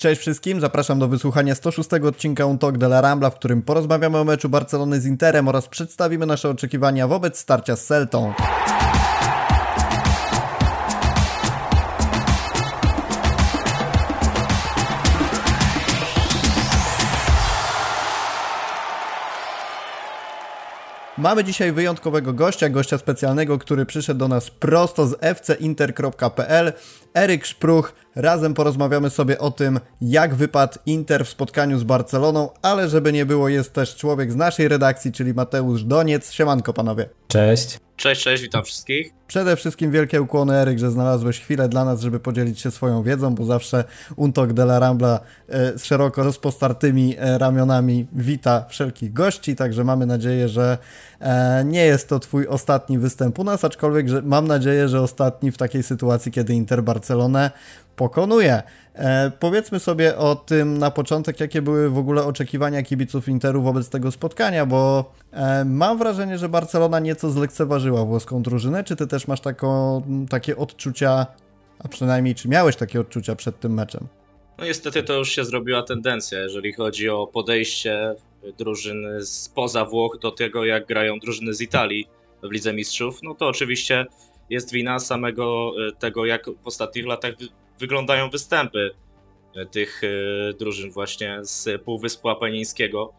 Cześć wszystkim, zapraszam do wysłuchania 106 odcinka Un Talk de la Rambla, w którym porozmawiamy o meczu Barcelony z Interem oraz przedstawimy nasze oczekiwania wobec starcia z Celtą. Mamy dzisiaj wyjątkowego gościa, gościa specjalnego, który przyszedł do nas prosto z fcinter.pl. Eryk Szpruch. Razem porozmawiamy sobie o tym, jak wypadł Inter w spotkaniu z Barceloną, ale żeby nie było, jest też człowiek z naszej redakcji, czyli Mateusz Doniec. Siemanko panowie. Cześć. Cześć, cześć, witam wszystkich. Przede wszystkim wielkie ukłony Eryk, że znalazłeś chwilę dla nas, żeby podzielić się swoją wiedzą, bo zawsze Untok de la Rambla e, z szeroko rozpostartymi e, ramionami wita wszelkich gości, także mamy nadzieję, że e, nie jest to twój ostatni występ u nas, aczkolwiek że mam nadzieję, że ostatni w takiej sytuacji, kiedy Inter Barcelonę pokonuje. E, powiedzmy sobie o tym na początek, jakie były w ogóle oczekiwania kibiców Interu wobec tego spotkania, bo e, mam wrażenie, że Barcelona nieco zlekceważyła włoską drużynę. Czy ty też masz tako, takie odczucia, a przynajmniej czy miałeś takie odczucia przed tym meczem? No niestety to już się zrobiła tendencja, jeżeli chodzi o podejście drużyn spoza Włoch do tego, jak grają drużyny z Italii w Lidze Mistrzów. No to oczywiście jest wina samego e, tego, jak w ostatnich latach wyglądają występy e, tych e, drużyn właśnie z Półwyspu Apenińskiego.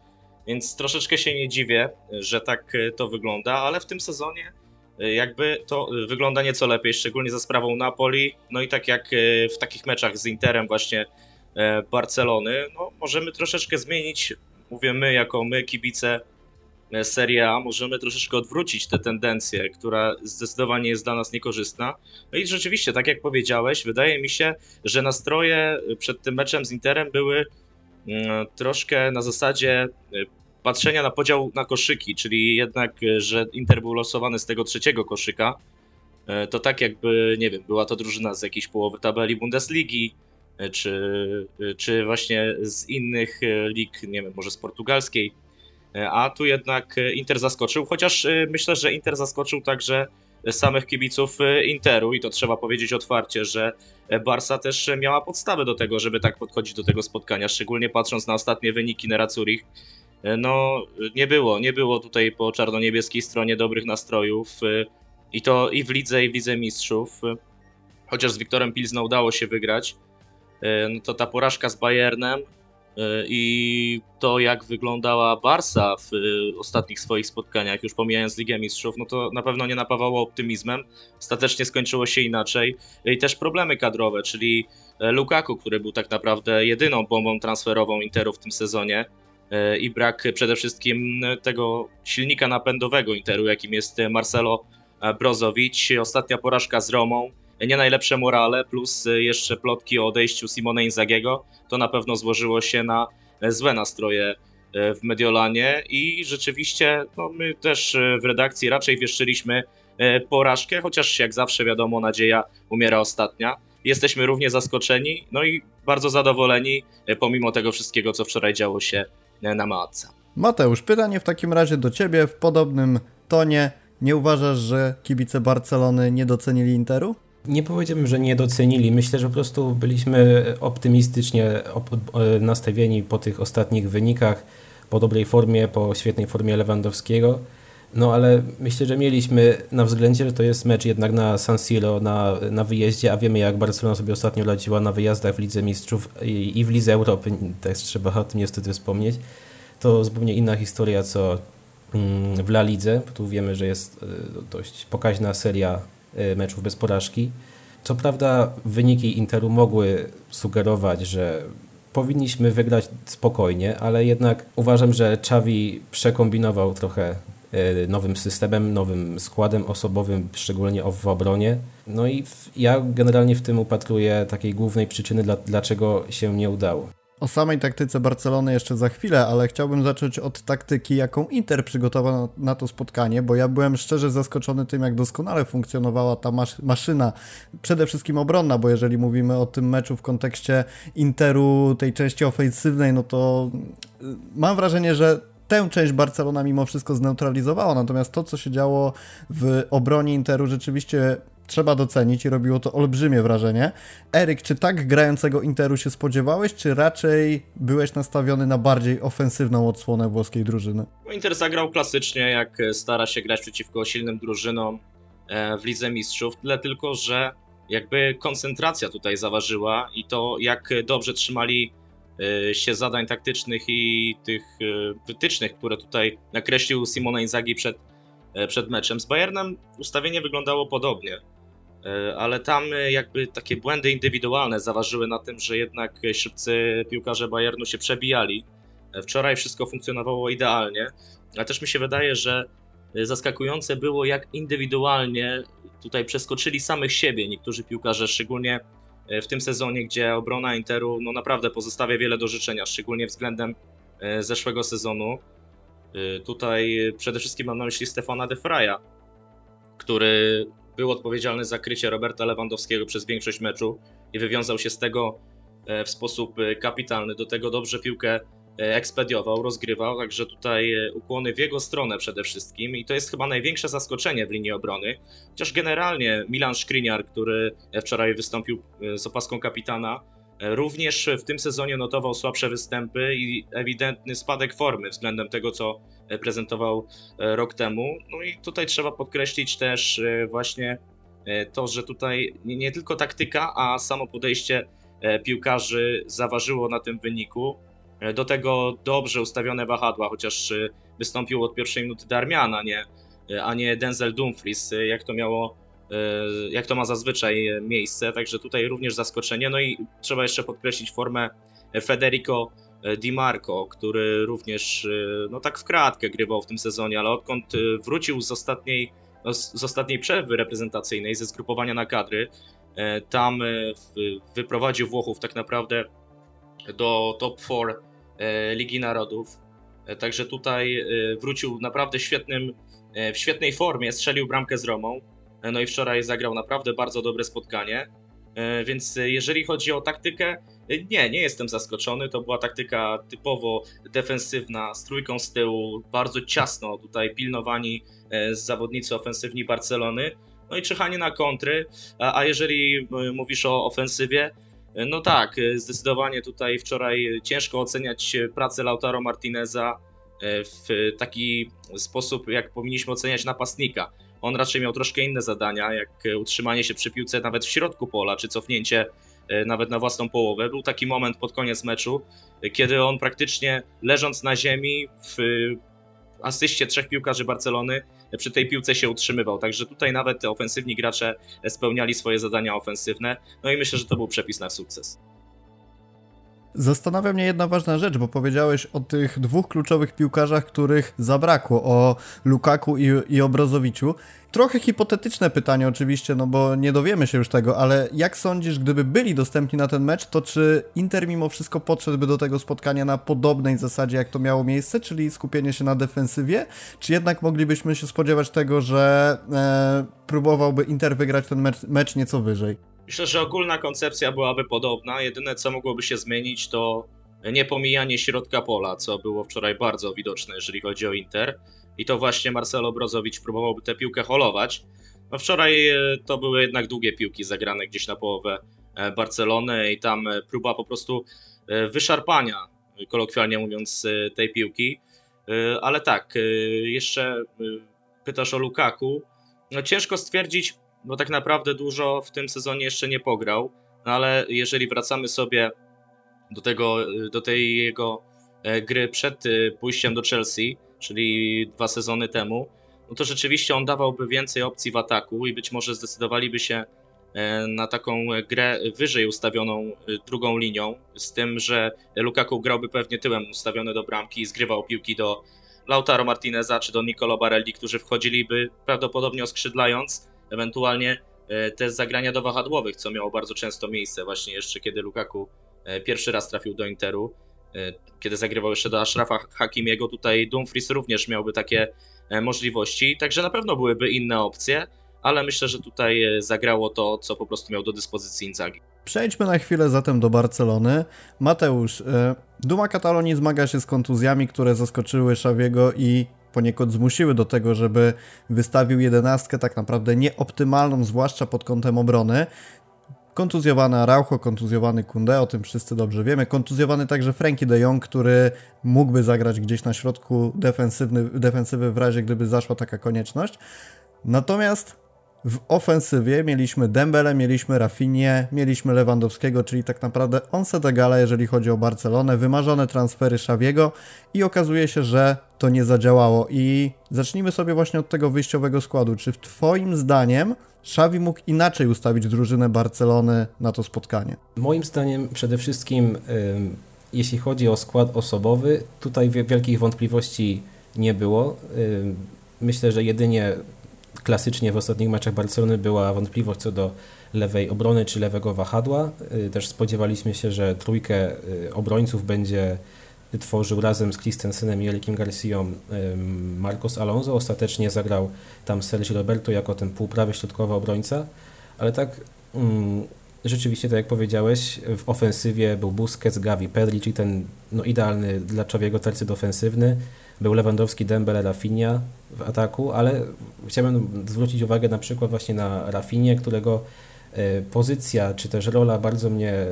Więc troszeczkę się nie dziwię, że tak e, to wygląda, ale w tym sezonie jakby to wygląda nieco lepiej, szczególnie za sprawą Napoli. No i tak jak w takich meczach z Interem właśnie Barcelony, no możemy troszeczkę zmienić, mówię my jako my kibice Serie A możemy troszeczkę odwrócić tę tendencję, która zdecydowanie jest dla nas niekorzystna. No i rzeczywiście, tak jak powiedziałeś, wydaje mi się, że nastroje przed tym meczem z Interem były mm, troszkę na zasadzie y, patrzenia na podział na koszyki, czyli jednak, że Inter był losowany z tego trzeciego koszyka, to tak jakby, nie wiem, była to drużyna z jakiejś połowy tabeli Bundesligi, czy, czy właśnie z innych lig, nie wiem, może z portugalskiej. E, a tu jednak e, Inter zaskoczył, chociaż e, myślę, że Inter zaskoczył także samych kibiców Interu i to trzeba powiedzieć otwarcie, że Barsa też miała podstawę do tego, żeby tak podchodzić do tego spotkania, szczególnie patrząc na ostatnie wyniki Nera Zurich. No, nie było, nie było tutaj po czarno-niebieskiej stronie dobrych nastrojów i to i w lidze, i w lidze mistrzów. Chociaż z Wiktorem Pilzna udało się wygrać, no to ta porażka z Bayernem i to, jak wyglądała Barsa w e, ostatnich swoich spotkaniach, już pomijając Ligę Mistrzów, no to na pewno nie napawało optymizmem. Ostatecznie skończyło się inaczej. I też problemy kadrowe, czyli e, Lukaku, który był tak naprawdę jedyną bombą transferową Interu w tym sezonie i brak przede wszystkim tego silnika napędowego Interu, jakim jest Marcelo Brozovic. Ostatnia porażka z Romą nie najlepsze morale, plus jeszcze plotki o odejściu Simone Inzagiego, to na pewno złożyło się na złe nastroje e, w Mediolanie i rzeczywiście no, my też e, w redakcji raczej wieszczyliśmy e, porażkę, chociaż jak zawsze wiadomo, nadzieja umiera ostatnia. Jesteśmy równie zaskoczeni, no i bardzo zadowoleni pomimo tego wszystkiego, co wczoraj działo się na Maatce. Mateusz, pytanie w takim razie do Ciebie w podobnym tonie. Nie uważasz, że kibice Barcelony nie docenili Interu? Nie powiedziałbym, że nie docenili. Myślę, że po prostu byliśmy optymistycznie nastawieni po tych ostatnich wynikach, po dobrej formie, po świetnej formie Lewandowskiego. No ale myślę, że mieliśmy na względzie, że to jest mecz jednak na San Siro, na, na wyjeździe, a wiemy jak Barcelona sobie ostatnio radziła na wyjazdach w Lidze Mistrzów i, i w Lidze Europy, też trzeba o tym niestety wspomnieć. To zupełnie inna historia co mm, w La Lidze. Tu wiemy, że jest e, dość pokaźna seria meczów bez porażki. Co prawda wyniki Interu mogły sugerować, że powinniśmy wygrać spokojnie, ale jednak uważam, że Xavi przekombinował trochę y, nowym systemem, nowym składem osobowym, szczególnie w obronie. No i ja generalnie w tym upatruję takiej głównej przyczyny, dlaczego się nie udało. O samej taktyce Barcelony jeszcze za chwilę, ale chciałbym zacząć od taktyki, jaką Inter przygotował na to spotkanie, bo ja byłem szczerze zaskoczony tym, jak doskonale funkcjonowała ta masz maszyna, przede wszystkim obronna, bo jeżeli mówimy o tym meczu w kontekście Interu, tej części ofensywnej, no to y, mam wrażenie, że tę część Barcelona mimo wszystko zneutralizowała, natomiast to, co się działo w obronie Interu, rzeczywiście trzeba docenić i robiło to olbrzymie wrażenie. Eryk, czy tak grającego Interu się spodziewałeś, czy raczej byłeś nastawiony na bardziej ofensywną odsłonę włoskiej drużyny? Inter zagrał klasycznie, jak stara się grać przeciwko silnym drużynom e, w Lidze Mistrzów, tyle tylko, że jakby koncentracja tutaj zaważyła i to jak dobrze trzymali e, się zadań taktycznych i tych e, wytycznych, które tutaj nakreślił Simone Inzaghi przed, przed meczem. Z Bayernem ustawienie wyglądało podobnie. E, ale tam e, jakby takie błędy indywidualne zaważyły na tym, że jednak szybcy piłkarze Bayernu się przebijali. E, wczoraj wszystko funkcjonowało idealnie, ale też mi się wydaje, że zaskakujące było, jak indywidualnie tutaj przeskoczyli samych siebie niektórzy piłkarze, szczególnie w tym sezonie, gdzie obrona Interu no naprawdę pozostawia wiele do życzenia, szczególnie względem zeszłego sezonu. Tutaj przede wszystkim mam na myśli Stefana De Fraja, który był odpowiedzialny za krycie Roberta Lewandowskiego przez większość meczu i wywiązał się z tego e, w sposób e, kapitalny. Do tego dobrze piłkę e, ekspediował, rozgrywał, także tutaj ukłony w jego stronę przede wszystkim i to jest chyba największe zaskoczenie w linii obrony. Chociaż generalnie Milan Skriniar, który wczoraj wystąpił z opaską kapitana, Również w tym sezonie notował słabsze występy i ewidentny spadek formy względem tego, co prezentował e, rok temu. No i tutaj trzeba podkreślić też e, właśnie e, to, że tutaj nie, tylko taktyka, a samo podejście piłkarzy zaważyło na tym wyniku. Do tego dobrze ustawione wahadła, chociaż wystąpił od pierwszej minuty Darmian, a nie, a nie Denzel Dumfries, jak to miało E, jak to ma zazwyczaj miejsce, także tutaj również zaskoczenie. No i trzeba jeszcze podkreślić formę Federico Di Marco, który również e, no tak w kratkę grywał w tym sezonie, ale odkąd wrócił z ostatniej, no z ostatniej przerwy reprezentacyjnej, ze zgrupowania na kadry, tam wyprowadził Włochów tak naprawdę do top 4 Ligi Narodów. Także tutaj wrócił naprawdę świetnym, w świetnej formie, strzelił bramkę z Romą. No i wczoraj zagrał naprawdę bardzo dobre spotkanie. E, więc jeżeli chodzi o taktykę, e, nie, nie jestem zaskoczony. To była taktyka typowo defensywna, z trójką z tyłu, bardzo ciasno tutaj pilnowani e, zawodnicy ofensywni Barcelony. No i czyhanie na kontry. A, a jeżeli mówisz o ofensywie, no tak, zdecydowanie tutaj wczoraj ciężko oceniać pracę Lautaro Martineza w taki sposób, jak powinniśmy oceniać napastnika on raczej miał troszkę inne zadania, jak utrzymanie się przy piłce nawet w środku pola, czy cofnięcie e, nawet na własną połowę. Był taki moment pod koniec meczu, kiedy on praktycznie leżąc na ziemi w asyście trzech piłkarzy Barcelony przy tej piłce się utrzymywał. Także tutaj nawet ofensywni gracze spełniali swoje zadania ofensywne. No i myślę, że to był przepis na sukces. Zastanawia mnie jedna ważna rzecz, bo powiedziałeś o tych dwóch kluczowych piłkarzach, których zabrakło, o Lukaku i, i Obrozowiciu. Trochę hipotetyczne pytanie oczywiście, no bo nie dowiemy się już tego, ale jak sądzisz, gdyby byli dostępni na ten mecz, to czy Inter mimo wszystko podszedłby do tego spotkania na podobnej zasadzie, jak to miało miejsce, czyli skupienie się na defensywie, czy jednak moglibyśmy się spodziewać tego, że e, próbowałby Inter wygrać ten mecz, mecz nieco wyżej? Myślę, że ogólna koncepcja byłaby podobna. Jedyne, co mogłoby się zmienić, to niepomijanie środka pola, co było wczoraj bardzo widoczne, jeżeli chodzi o Inter. I to właśnie Marcelo Brozowicz próbowałby tę piłkę holować. No wczoraj e, to były jednak długie piłki zagrane gdzieś na połowę e, Barcelony i tam e, próba po prostu wyszarpania, kolokwialnie mówiąc, tej piłki. Ale tak, jeszcze pytasz o Lukaku. No ciężko stwierdzić, bo tak naprawdę dużo w tym sezonie jeszcze nie pograł, no ale jeżeli wracamy sobie do, tego, do tej jego e, gry przed e, pójściem do Chelsea, czyli dwa sezony temu, no to rzeczywiście on dawałby więcej opcji w ataku i być może zdecydowaliby się e, na taką grę wyżej ustawioną drugą linią, z tym, że Lukaku grałby pewnie tyłem ustawiony do bramki i zgrywał piłki do Lautaro Martineza czy do Nicolo Barelli, którzy wchodziliby prawdopodobnie oskrzydlając, ewentualnie e, te zagrania do wahadłowych, co miało bardzo często miejsce właśnie jeszcze kiedy Lukaku e, pierwszy raz trafił do Interu, e, kiedy zagrywał jeszcze do Ashrafa Hakimiego, tutaj Dumfries również miałby takie możliwości, także na pewno byłyby inne opcje, ale myślę, że tutaj zagrało to, co po prostu miał do dyspozycji Inzaghi. Przejdźmy na chwilę zatem do Barcelony. Mateusz, Duma Katalonii zmaga się z kontuzjami, które zaskoczyły Szawiego i poniekąd zmusiły do tego, żeby wystawił jedenastkę tak naprawdę nieoptymalną, zwłaszcza pod kątem obrony. Kontuzjowany Araujo, kontuzjowany Kunde, o tym wszyscy dobrze wiemy. Kontuzjowany także Frankie de Jong, który mógłby zagrać gdzieś na środku defensywny, defensywy w razie gdyby zaszła taka konieczność. Natomiast w ofensywie mieliśmy Dembele, mieliśmy Rafinie, mieliśmy Lewandowskiego, czyli tak naprawdę on se gala, jeżeli chodzi o Barcelonę, wymarzone transfery Szawiego i okazuje się, że to nie zadziałało. I zacznijmy sobie właśnie od tego wyjściowego składu. Czy w Twoim zdaniem Szawi mógł inaczej ustawić drużynę Barcelony na to spotkanie? Moim zdaniem przede wszystkim, jeśli chodzi o skład osobowy, tutaj wielkich wątpliwości nie było. Myślę, że jedynie klasycznie w ostatnich meczach Barcelony była wątpliwość co do lewej obrony czy lewego wahadła. Y, też spodziewaliśmy się, że trójkę y, obrońców będzie tworzył razem z Christensenem i Erikiem Garcią Marcos Alonso. Ostatecznie zagrał tam Sergio Roberto jako ten półprawy środkowy obrońca, ale tak mm, rzeczywiście, tak jak powiedziałeś, w ofensywie był Busquets, Gavi, Pedri, czyli ten no, idealny dla Czawiego tercet ofensywny. Był Lewandowski, Dembele, Rafinha w ataku, ale chciałbym zwrócić uwagę na przykład właśnie na Rafinie, którego pozycja czy też rola bardzo mnie e,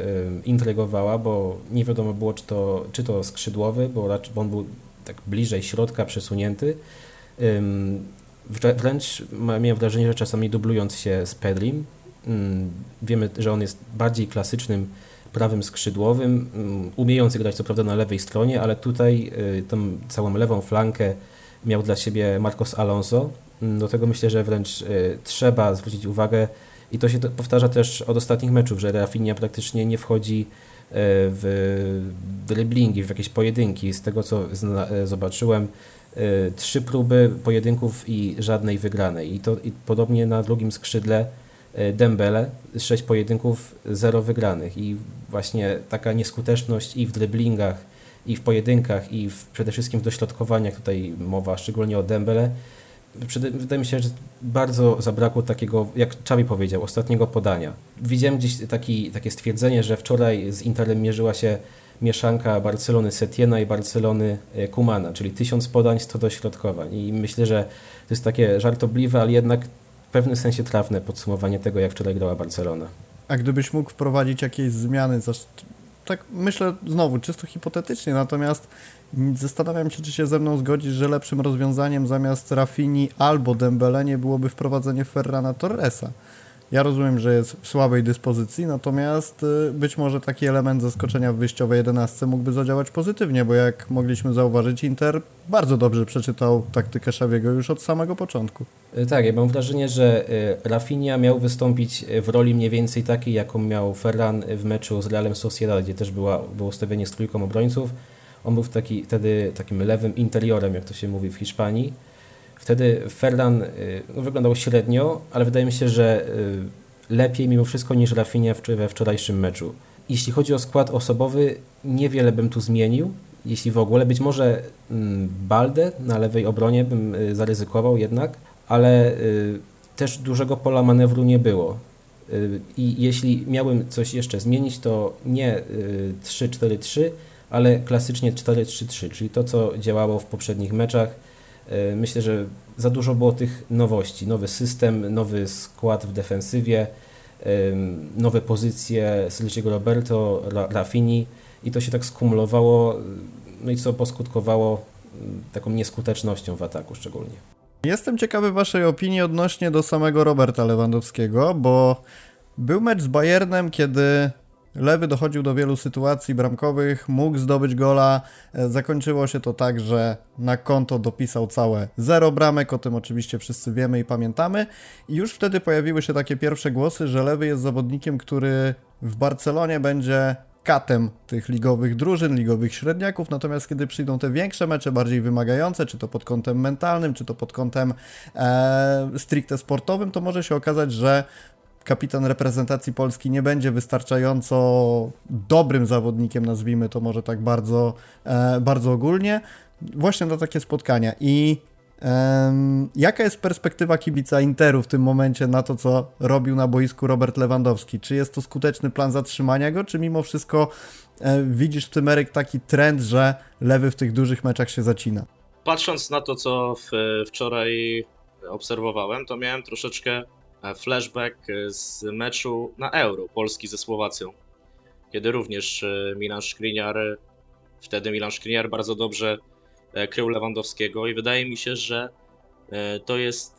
intrygowała, bo nie wiadomo było, czy to, czy to skrzydłowy, bo on był tak bliżej środka przesunięty. Wręcz miałem wrażenie, że czasami dublując się z Pedrim. Wiemy, że on jest bardziej klasycznym prawym skrzydłowym, umiejący grać co prawda na lewej stronie, ale tutaj y, tą całą lewą flankę miał dla siebie Marcos Alonso. Do tego myślę, że wręcz y, trzeba zwrócić uwagę i to się powtarza też od ostatnich meczów, że Rafinha praktycznie nie wchodzi y, w driblingi, w jakieś pojedynki. Z tego co zobaczyłem, trzy próby pojedynków i żadnej wygranej. I to i podobnie na drugim skrzydle E, Dembele, 6 pojedynków, 0 wygranych i właśnie taka nieskuteczność i w driblingach, i w pojedynkach, i w, przede wszystkim w dośrodkowaniach, tutaj mowa szczególnie o Dembele, wydaje mi się, że bardzo zabrakło takiego, jak Czawi powiedział, ostatniego podania. Widziałem gdzieś taki, takie stwierdzenie, że wczoraj z Interem mierzyła się mieszanka Barcelony Setiena i Barcelony e, Kumana, czyli 1000 podań, 100 dośrodkowań i myślę, że to jest takie żartobliwe, ale jednak w pewnym sensie trafne podsumowanie tego, jak wczoraj grała Barcelona. A gdybyś mógł wprowadzić jakieś zmiany, tak myślę znowu czysto hipotetycznie, natomiast zastanawiam się, czy się ze mną zgodzisz, że lepszym rozwiązaniem zamiast Rafini albo Dembele nie byłoby wprowadzenie Ferrana Torresa. Ja rozumiem, że jest w słabej dyspozycji, natomiast y, być może taki element zaskoczenia w wyjściowej 11 mógłby zadziałać pozytywnie, bo jak mogliśmy zauważyć, Inter bardzo dobrze przeczytał taktykę Szawiego już od samego początku. Y, tak, ja mam wrażenie, że y, Rafinha miał wystąpić w roli mniej więcej takiej, jaką miał Ferran w meczu z Realem Sociedad, gdzie też była, było ustawienie z trójką obrońców. On był taki, wtedy takim lewym interiorem, jak to się mówi w Hiszpanii Wtedy Ferran y, no, wyglądał średnio, ale wydaje mi się, że y, lepiej mimo wszystko niż Rafinha we wczorajszym meczu. Jeśli chodzi o skład osobowy, niewiele bym tu zmienił, jeśli w ogóle. Być może mm, Balde na lewej obronie bym y, zaryzykował jednak, ale też dużego pola manewru nie było. I jeśli miałbym coś jeszcze zmienić, to nie 3-4-3, ale klasycznie 4-3-3, czyli to, co działało w poprzednich meczach myślę, że za dużo było tych nowości. Nowy system, nowy skład w defensywie, nowe pozycje Sergio Roberto, Rafini i to się tak skumulowało, no i co poskutkowało taką nieskutecznością w ataku szczególnie. Jestem ciekawy Waszej opinii odnośnie do samego Roberta Lewandowskiego, bo był mecz z Bayernem, kiedy Lewy dochodził do wielu sytuacji bramkowych, mógł zdobyć gola. E, zakończyło się to tak, że na konto dopisał całe zero bramek, o tym oczywiście wszyscy wiemy i pamiętamy. I już wtedy pojawiły się takie pierwsze głosy, że Lewy jest zawodnikiem, który w Barcelonie będzie katem tych ligowych drużyn, ligowych średniaków, natomiast kiedy przyjdą te większe mecze, bardziej wymagające, czy to pod kątem mentalnym, czy to pod kątem e, stricte sportowym, to może się okazać, że kapitan reprezentacji Polski nie będzie wystarczająco dobrym zawodnikiem, nazwijmy to może tak bardzo, e, bardzo ogólnie, właśnie na takie spotkania. I jaka jest perspektywa kibica Interu w tym momencie na to, co robił na boisku Robert Lewandowski? Czy jest to skuteczny plan zatrzymania go, czy mimo wszystko e, widzisz w tym Eryk taki trend, że lewy w tych dużych meczach się zacina? patrząc na to, co w, wczoraj obserwowałem, to miałem troszeczkę flashback z meczu na Euro Polski ze Słowacją, kiedy również Milan Szkliniar, wtedy Milan Szkliniar bardzo dobrze krył Lewandowskiego i wydaje mi się, że to jest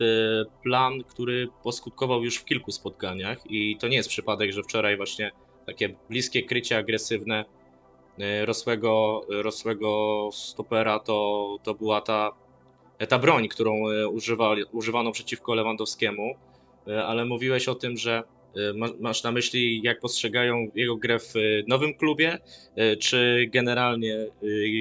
plan, który poskutkował już w kilku spotkaniach i to nie jest przypadek, że wczoraj właśnie takie bliskie krycie agresywne e, rosłego, rosłego stopera to, to była ta, ta broń, którą e, używali, używano przeciwko Lewandowskiemu, e, ale mówiłeś o tym, że masz na myśli, jak postrzegają jego grę w nowym klubie, czy generalnie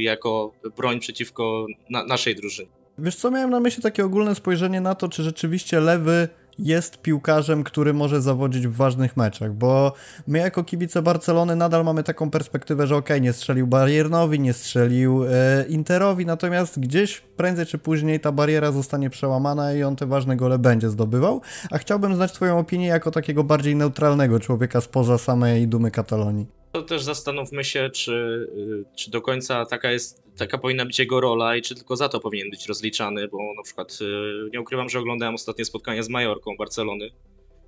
jako broń przeciwko na, naszej drużynie? Wiesz co, miałem na myśli takie ogólne spojrzenie na to, czy rzeczywiście lewy jest piłkarzem, który może zawodzić w ważnych meczach, bo my jako kibice Barcelony nadal mamy taką perspektywę, że ok, nie strzelił Bayernowi, nie strzelił e, Interowi, natomiast gdzieś prędzej czy później ta bariera zostanie przełamana i on te ważne gole będzie zdobywał, a chciałbym znać twoją opinię jako takiego bardziej neutralnego człowieka spoza samej dumy Katalonii. To też zastanówmy się, czy, y, czy do końca taka jest, taka powinna być jego rola i czy tylko za to powinien być rozliczany, bo na przykład y, nie ukrywam, że oglądałem ostatnie spotkanie z Majorką Barcelony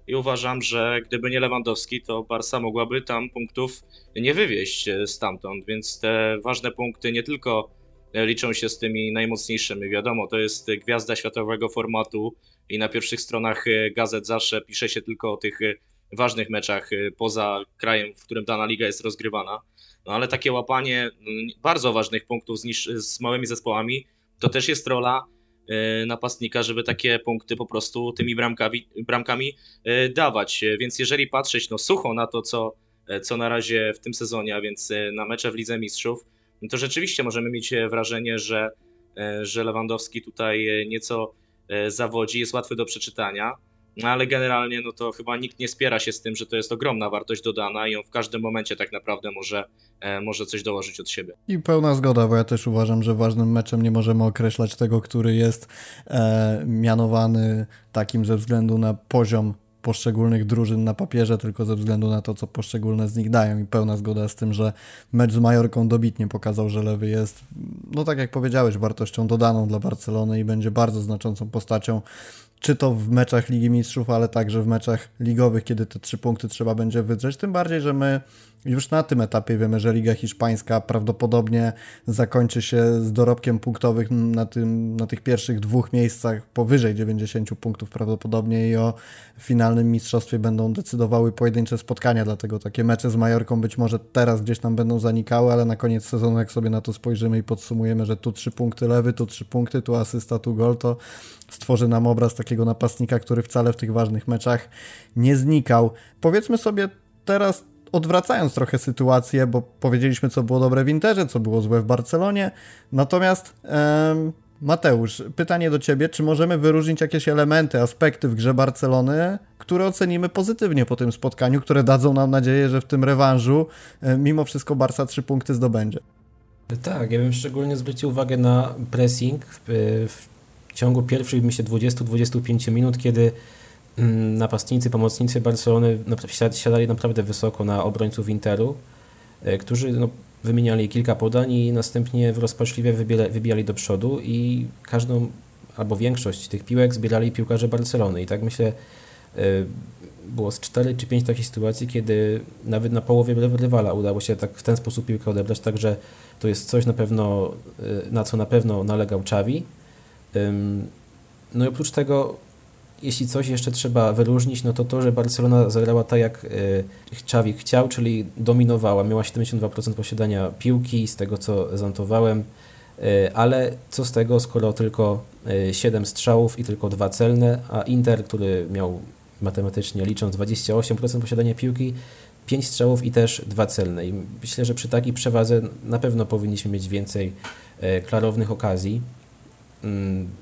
i uważam, że gdyby nie Lewandowski, to Barca mogłaby tam punktów nie wywieźć y, stamtąd, więc te ważne punkty nie tylko liczą się z tymi najmocniejszymi. Wiadomo, to jest gwiazda światowego formatu i na pierwszych stronach gazet zawsze pisze się tylko o tych ważnych meczach y, poza krajem, w którym dana liga jest rozgrywana. No ale takie łapanie mm, bardzo ważnych punktów z, niż, z małymi zespołami to też jest rola y, napastnika, żeby takie punkty po prostu tymi bramkami, bramkami y, dawać. Więc jeżeli patrzeć no, sucho na to, co, co na razie w tym sezonie, a więc na mecze w Lidze Mistrzów, no to rzeczywiście możemy mieć wrażenie, że, że Lewandowski tutaj nieco zawodzi, jest łatwy do przeczytania. No ale generalnie no to chyba nikt nie spiera się z tym, że to jest ogromna wartość dodana i on w każdym momencie tak naprawdę może, e, może coś dołożyć od siebie. I pełna zgoda, bo ja też uważam, że ważnym meczem nie możemy określać tego, który jest e, mianowany takim ze względu na poziom poszczególnych drużyn na papierze, tylko ze względu na to, co poszczególne z nich dają i pełna zgoda z tym, że mecz z Majorką dobitnie pokazał, że Lewy jest, no tak jak powiedziałeś, wartością dodaną dla Barcelony i będzie bardzo znaczącą postacią czy to w meczach Ligi Mistrzów, ale także w meczach ligowych, kiedy te trzy punkty trzeba będzie wydrzeć. Tym bardziej, że my już na tym etapie wiemy, że Liga Hiszpańska prawdopodobnie zakończy się z dorobkiem punktowych na, tym, na tych pierwszych dwóch miejscach powyżej 90 punktów prawdopodobnie i o finalnym mistrzostwie będą decydowały pojedyncze spotkania, dlatego takie mecze z Majorką być może teraz gdzieś nam będą zanikały, ale na koniec sezonu jak sobie na to spojrzymy i podsumujemy, że tu trzy punkty lewy, tu trzy punkty, tu asysta, tu gol, to stworzy nam obraz takiego napastnika, który wcale w tych ważnych meczach nie znikał. Powiedzmy sobie teraz odwracając trochę sytuację, bo powiedzieliśmy, co było dobre w Interze, co było złe w Barcelonie. Natomiast Mateusz, pytanie do Ciebie, czy możemy wyróżnić jakieś elementy, aspekty w grze Barcelony, które ocenimy pozytywnie po tym spotkaniu, które dadzą nam nadzieję, że w tym rewanżu e, mimo wszystko Barca trzy punkty zdobędzie? Tak, ja bym szczególnie zwrócił uwagę na pressing w, w ciągu pierwszych, myślę, 20-25 minut, kiedy napastnicy, pomocnicy Barcelony siadali naprawdę wysoko na obrońców Interu, e, którzy no, wymieniali kilka podań i następnie rozpaczliwie wybijali do przodu i każdą albo większość tych piłek zbierali piłkarze Barcelony. I tak myślę, e, było z 4 czy 5 takich sytuacji, kiedy nawet na połowie rywala udało się tak w ten sposób piłkę odebrać, także to jest coś na pewno, e, na co na pewno nalegał Xavi. No i oprócz tego jeśli coś jeszcze trzeba wyróżnić, no to to, że Barcelona zagrała tak jak Xavi chciał, czyli dominowała. Miała 72% posiadania piłki, z tego co zanotowałem, e, ale co z tego, skoro tylko 7 e, strzałów i tylko dwa celne, a Inter, który miał matematycznie licząc 28% posiadania piłki, 5 strzałów i też dwa celne. I myślę, że przy takiej przewadze na pewno powinniśmy mieć więcej e, klarownych okazji.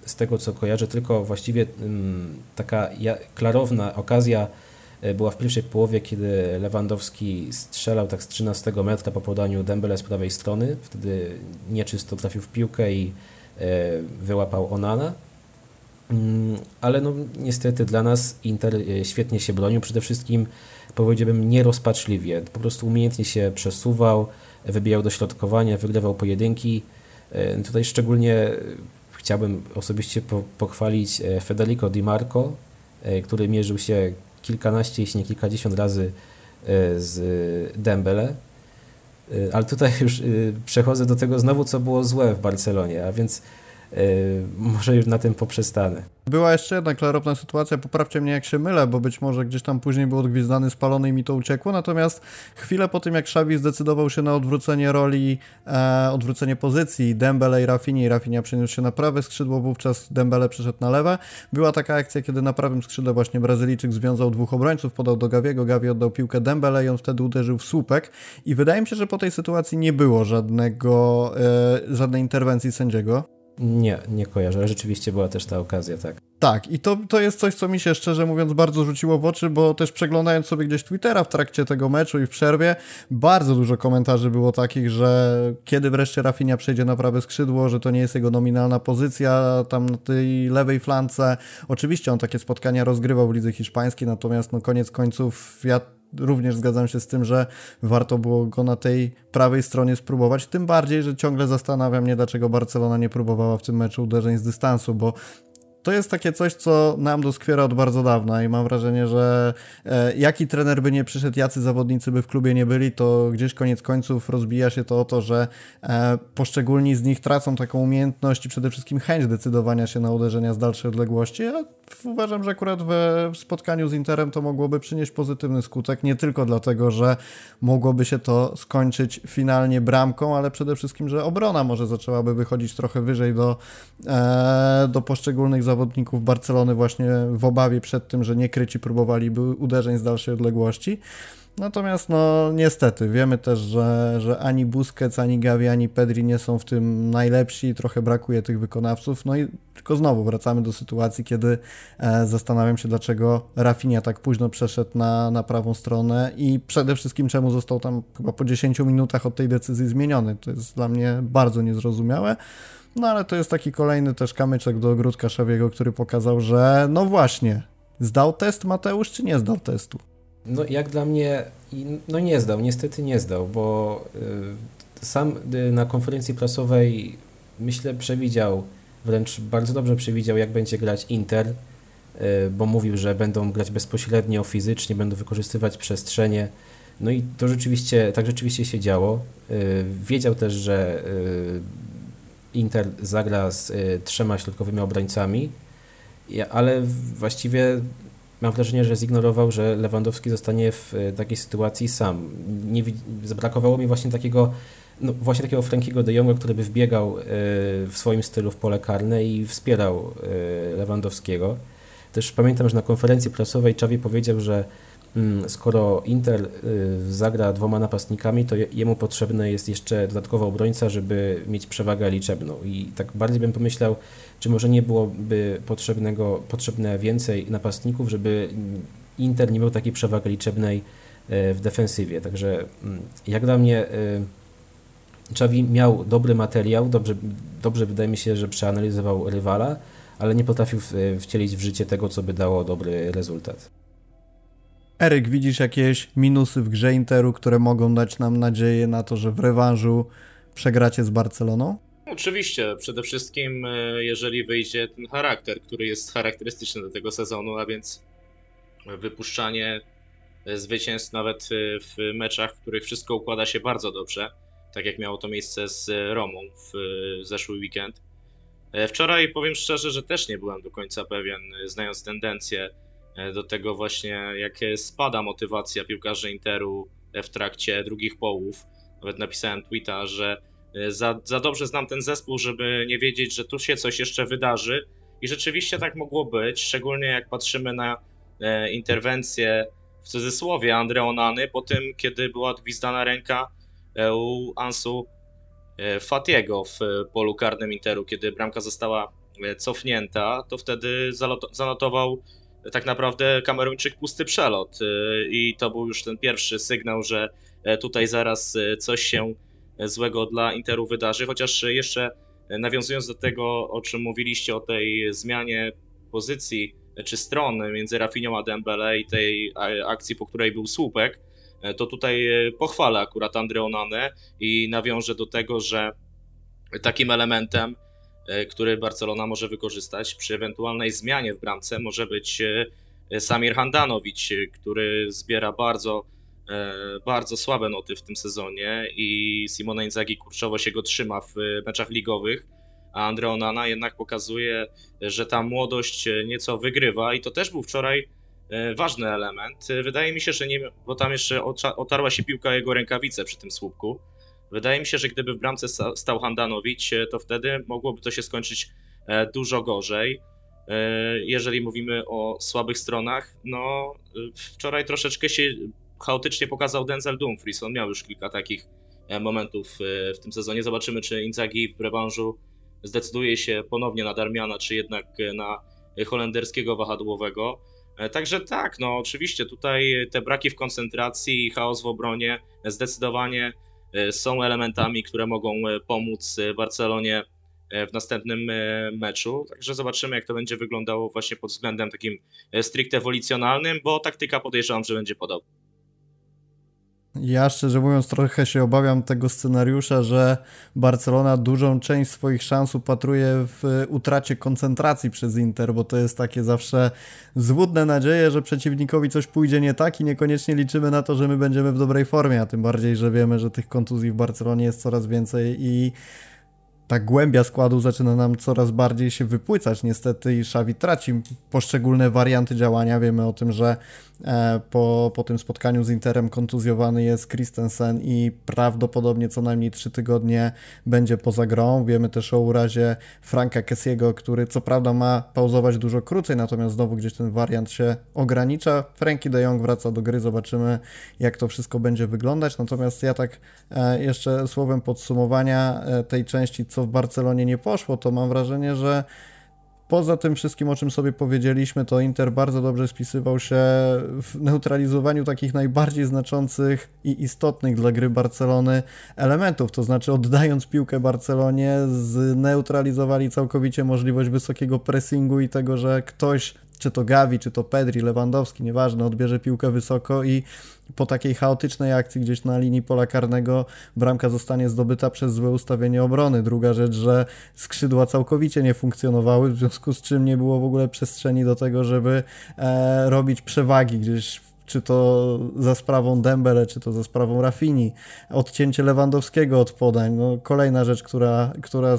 Z tego co kojarzę, tylko właściwie mm, taka klarowna okazja e, była w pierwszej połowie, kiedy Lewandowski strzelał tak z 13 metra po podaniu Dembele z prawej strony. Wtedy nieczysto trafił w piłkę i e, wyłapał Onana. Mm, ale no, niestety dla nas Inter e, świetnie się bronił. Przede wszystkim powiedziałbym nierozpaczliwie. Po prostu umiejętnie się przesuwał, wybijał do środkowania, wygrywał pojedynki. Tutaj szczególnie chciałbym osobiście po, pochwalić Federico Di Marco, który mierzył się kilkanaście, jeśli nie kilkadziesiąt razy z Dembele. Ale tutaj już przechodzę do tego znowu, co było złe w Barcelonie, a więc może już na tym poprzestanę. Była jeszcze jedna klarowna sytuacja, poprawcie mnie jak się mylę, bo być może gdzieś tam później był odgwizdany, spalony i mi to uciekło, natomiast chwilę po tym jak Xavi zdecydował się na odwrócenie roli, e, odwrócenie pozycji Dembele i Rafini, i Rafinha przeniósł się na prawe skrzydło, wówczas Dembele przeszedł na lewe. Była taka akcja, kiedy na prawym skrzydle właśnie Brazylijczyk związał dwóch obrońców, podał do Gaviego, Gavi oddał piłkę Dembele i on wtedy uderzył w słupek i wydaje mi się, że po tej sytuacji nie było żadnego, e, żadnej interwencji sędziego. Nie, nie kojarzę, rzeczywiście była też ta okazja, tak. Tak, i to, to jest coś, co mi się szczerze mówiąc bardzo rzuciło w oczy, bo też przeglądając sobie gdzieś Twittera w trakcie tego meczu i w przerwie, bardzo dużo komentarzy było takich, że kiedy wreszcie Rafinha przejdzie na prawe skrzydło, że to nie jest jego nominalna pozycja tam na tej lewej flance. Oczywiście on takie spotkania rozgrywał w lidze hiszpańskiej, natomiast no koniec końców ja również zgadzam się z tym, że warto było go na tej prawej stronie spróbować. Tym bardziej, że ciągle zastanawia mnie, dlaczego Barcelona nie próbowała w tym meczu uderzeń z dystansu, bo to jest takie coś, co nam doskwiera od bardzo dawna i mam wrażenie, że e, jaki trener by nie przyszedł, jacy zawodnicy by w klubie nie byli, to gdzieś koniec końców rozbija się to o to, że e, poszczególni z nich tracą taką umiejętność i przede wszystkim chęć decydowania się na uderzenia z dalszej odległości. Ja uważam, że akurat we, spotkaniu z Interem to mogłoby przynieść pozytywny skutek, nie tylko dlatego, że mogłoby się to skończyć finalnie bramką, ale przede wszystkim, że obrona może zaczęłaby wychodzić trochę wyżej do, e, do poszczególnych zawodników Barcelony właśnie w obawie przed tym, że niekryci próbowaliby uderzeń z dalszej odległości. Natomiast no niestety wiemy też, że, że ani Busquets, ani Gavi, ani Pedri nie są w tym najlepsi, trochę brakuje tych wykonawców. No i tylko znowu wracamy do sytuacji, kiedy e, zastanawiam się, dlaczego Rafinha tak późno przeszedł na, na prawą stronę i przede wszystkim czemu został tam chyba po 10 minutach od tej decyzji zmieniony. To jest dla mnie bardzo niezrozumiałe. No ale to jest taki kolejny też kamyczek do ogródka Szawiego, który pokazał, że no właśnie, zdał test Mateusz, czy nie zdał testu? No jak dla mnie, no nie zdał, niestety nie zdał, bo y, sam y, na konferencji prasowej myślę przewidział, wręcz bardzo dobrze przewidział jak będzie grać Inter, y, bo mówił, że będą grać bezpośrednio, fizycznie, będą wykorzystywać przestrzenie. No i to rzeczywiście, tak rzeczywiście się działo. Wiedział też, że Inter zagra z y, trzema środkowymi obrońcami, ale właściwie mam wrażenie, że zignorował, że Lewandowski zostanie w y, takiej sytuacji sam. Nie, mi właśnie takiego no właśnie takiego Frankiego de Jonga, który by wbiegał y, w swoim stylu w pole karne i wspierał Lewandowskiego. Też pamiętam, że na konferencji prasowej Czawi powiedział, że skoro Inter y, zagra dwoma napastnikami, to jemu potrzebny jest jeszcze dodatkowa obrońca, żeby mieć przewagę liczebną. I tak bardziej bym pomyślał, czy może nie byłoby potrzebnego, potrzebne więcej napastników, żeby Inter nie miał takiej przewagi liczebnej y, w defensywie. Także mm, jak dla mnie y, Xavi miał dobry materiał, dobrze, dobrze wydaje mi się, że przeanalizował rywala, ale nie potrafił wcielić w życie tego, co by dało dobry rezultat. Eryk, widzisz jakieś minusy w grze Interu, które mogą dać nam nadzieję na to, że w rewanżu przegracie z Barceloną? Oczywiście, przede wszystkim e, jeżeli wyjdzie ten charakter, który jest charakterystyczny do tego sezonu, a więc wypuszczanie e, zwycięstw nawet e, w meczach, w których wszystko układa się bardzo dobrze, tak jak miało to miejsce z Romą w zeszły weekend. Wczoraj powiem szczerze, że też nie byłem do końca pewien, znając tendencje E, do tego właśnie, jak spada motywacja piłkarzy Interu w trakcie drugich połów. Nawet napisałem tweeta, że e, za, za dobrze znam ten zespół, żeby nie wiedzieć, że tu się coś jeszcze wydarzy. I rzeczywiście tak mogło być, szczególnie jak patrzymy na e, interwencję w cudzysłowie Andreonany po tym, kiedy była gwizdana ręka u Ansu Fatiego w polu karnym Interu, kiedy bramka została cofnięta, to wtedy zanotował tak naprawdę Kameruńczyk pusty przelot y, i to był już ten pierwszy sygnał, że e, tutaj zaraz e, coś się złego dla Interu wydarzy, chociaż jeszcze nawiązując do tego, o czym mówiliście, o tej zmianie pozycji czy stron między Rafinią a Dembele i tej akcji, po której był słupek, e, to tutaj pochwalę akurat Andreonanę i nawiążę do tego, że takim elementem który Barcelona może wykorzystać. Przy ewentualnej zmianie w bramce może być Samir Handanovic, który zbiera bardzo, bardzo słabe noty w tym sezonie i Simone Inzaghi kurczowo się go trzyma w meczach ligowych, a Andre Onana jednak pokazuje, że ta młodość nieco wygrywa i to też był wczoraj E, ważny element. E, wydaje mi się, że nie, bo tam jeszcze otarła się piłka jego rękawice przy tym słupku. Wydaje mi się, że gdyby w bramce stał Handanowicz, e, to wtedy mogłoby to się skończyć dużo gorzej. Jeżeli mówimy o słabych stronach, no wczoraj troszeczkę się chaotycznie pokazał Denzel Dumfries. On miał już kilka takich momentów w tym sezonie. Zobaczymy, czy Inzaghi w rewanżu zdecyduje się ponownie na Darmiana, czy jednak na holenderskiego wahadłowego. E, także tak, no oczywiście tutaj te braki w koncentracji i chaos w obronie zdecydowanie e, są elementami, które mogą e, pomóc Barcelonie w następnym meczu. Także zobaczymy, jak to będzie wyglądało właśnie pod względem takim stricte wolicjonalnym, bo taktyka podejrzewam, że będzie podobna. Ja szczerze mówiąc trochę się obawiam tego scenariusza, że Barcelona dużą część swoich szans upatruje w utracie koncentracji przez Inter, bo to jest takie zawsze złudne nadzieje, że przeciwnikowi coś pójdzie nie tak i niekoniecznie liczymy na to, że my będziemy w dobrej formie, a tym bardziej, że wiemy, że tych kontuzji w Barcelonie jest coraz więcej i ta głębia składu zaczyna nam coraz bardziej się wypłycać niestety i Xavi traci poszczególne warianty działania. Wiemy o tym, że e, po, po tym spotkaniu z Interem kontuzjowany jest Christensen i prawdopodobnie co najmniej 3 tygodnie będzie poza grą. Wiemy też o urazie Franka Kessiego, który co prawda ma pauzować dużo krócej, natomiast znowu gdzieś ten wariant się ogranicza. Frankie de Jong wraca do gry, zobaczymy jak to wszystko będzie wyglądać. Natomiast ja tak e, jeszcze słowem podsumowania e, tej części, co co w Barcelonie nie poszło, to mam wrażenie, że poza tym wszystkim, o czym sobie powiedzieliśmy, to Inter bardzo dobrze spisywał się w neutralizowaniu takich najbardziej znaczących i istotnych dla gry Barcelony elementów. To znaczy, oddając piłkę Barcelonie, zneutralizowali całkowicie możliwość wysokiego pressingu i tego, że ktoś czy to Gavi, czy to Pedri, Lewandowski, nieważne, odbierze piłkę wysoko i po takiej chaotycznej akcji gdzieś na linii pola karnego bramka zostanie zdobyta przez złe ustawienie obrony. Druga rzecz, że skrzydła całkowicie nie funkcjonowały, w związku z czym nie było w ogóle przestrzeni do tego, żeby e, robić przewagi gdzieś czy to za sprawą Dembele, czy to za sprawą Rafini, odcięcie Lewandowskiego od podań, no kolejna rzecz, która, która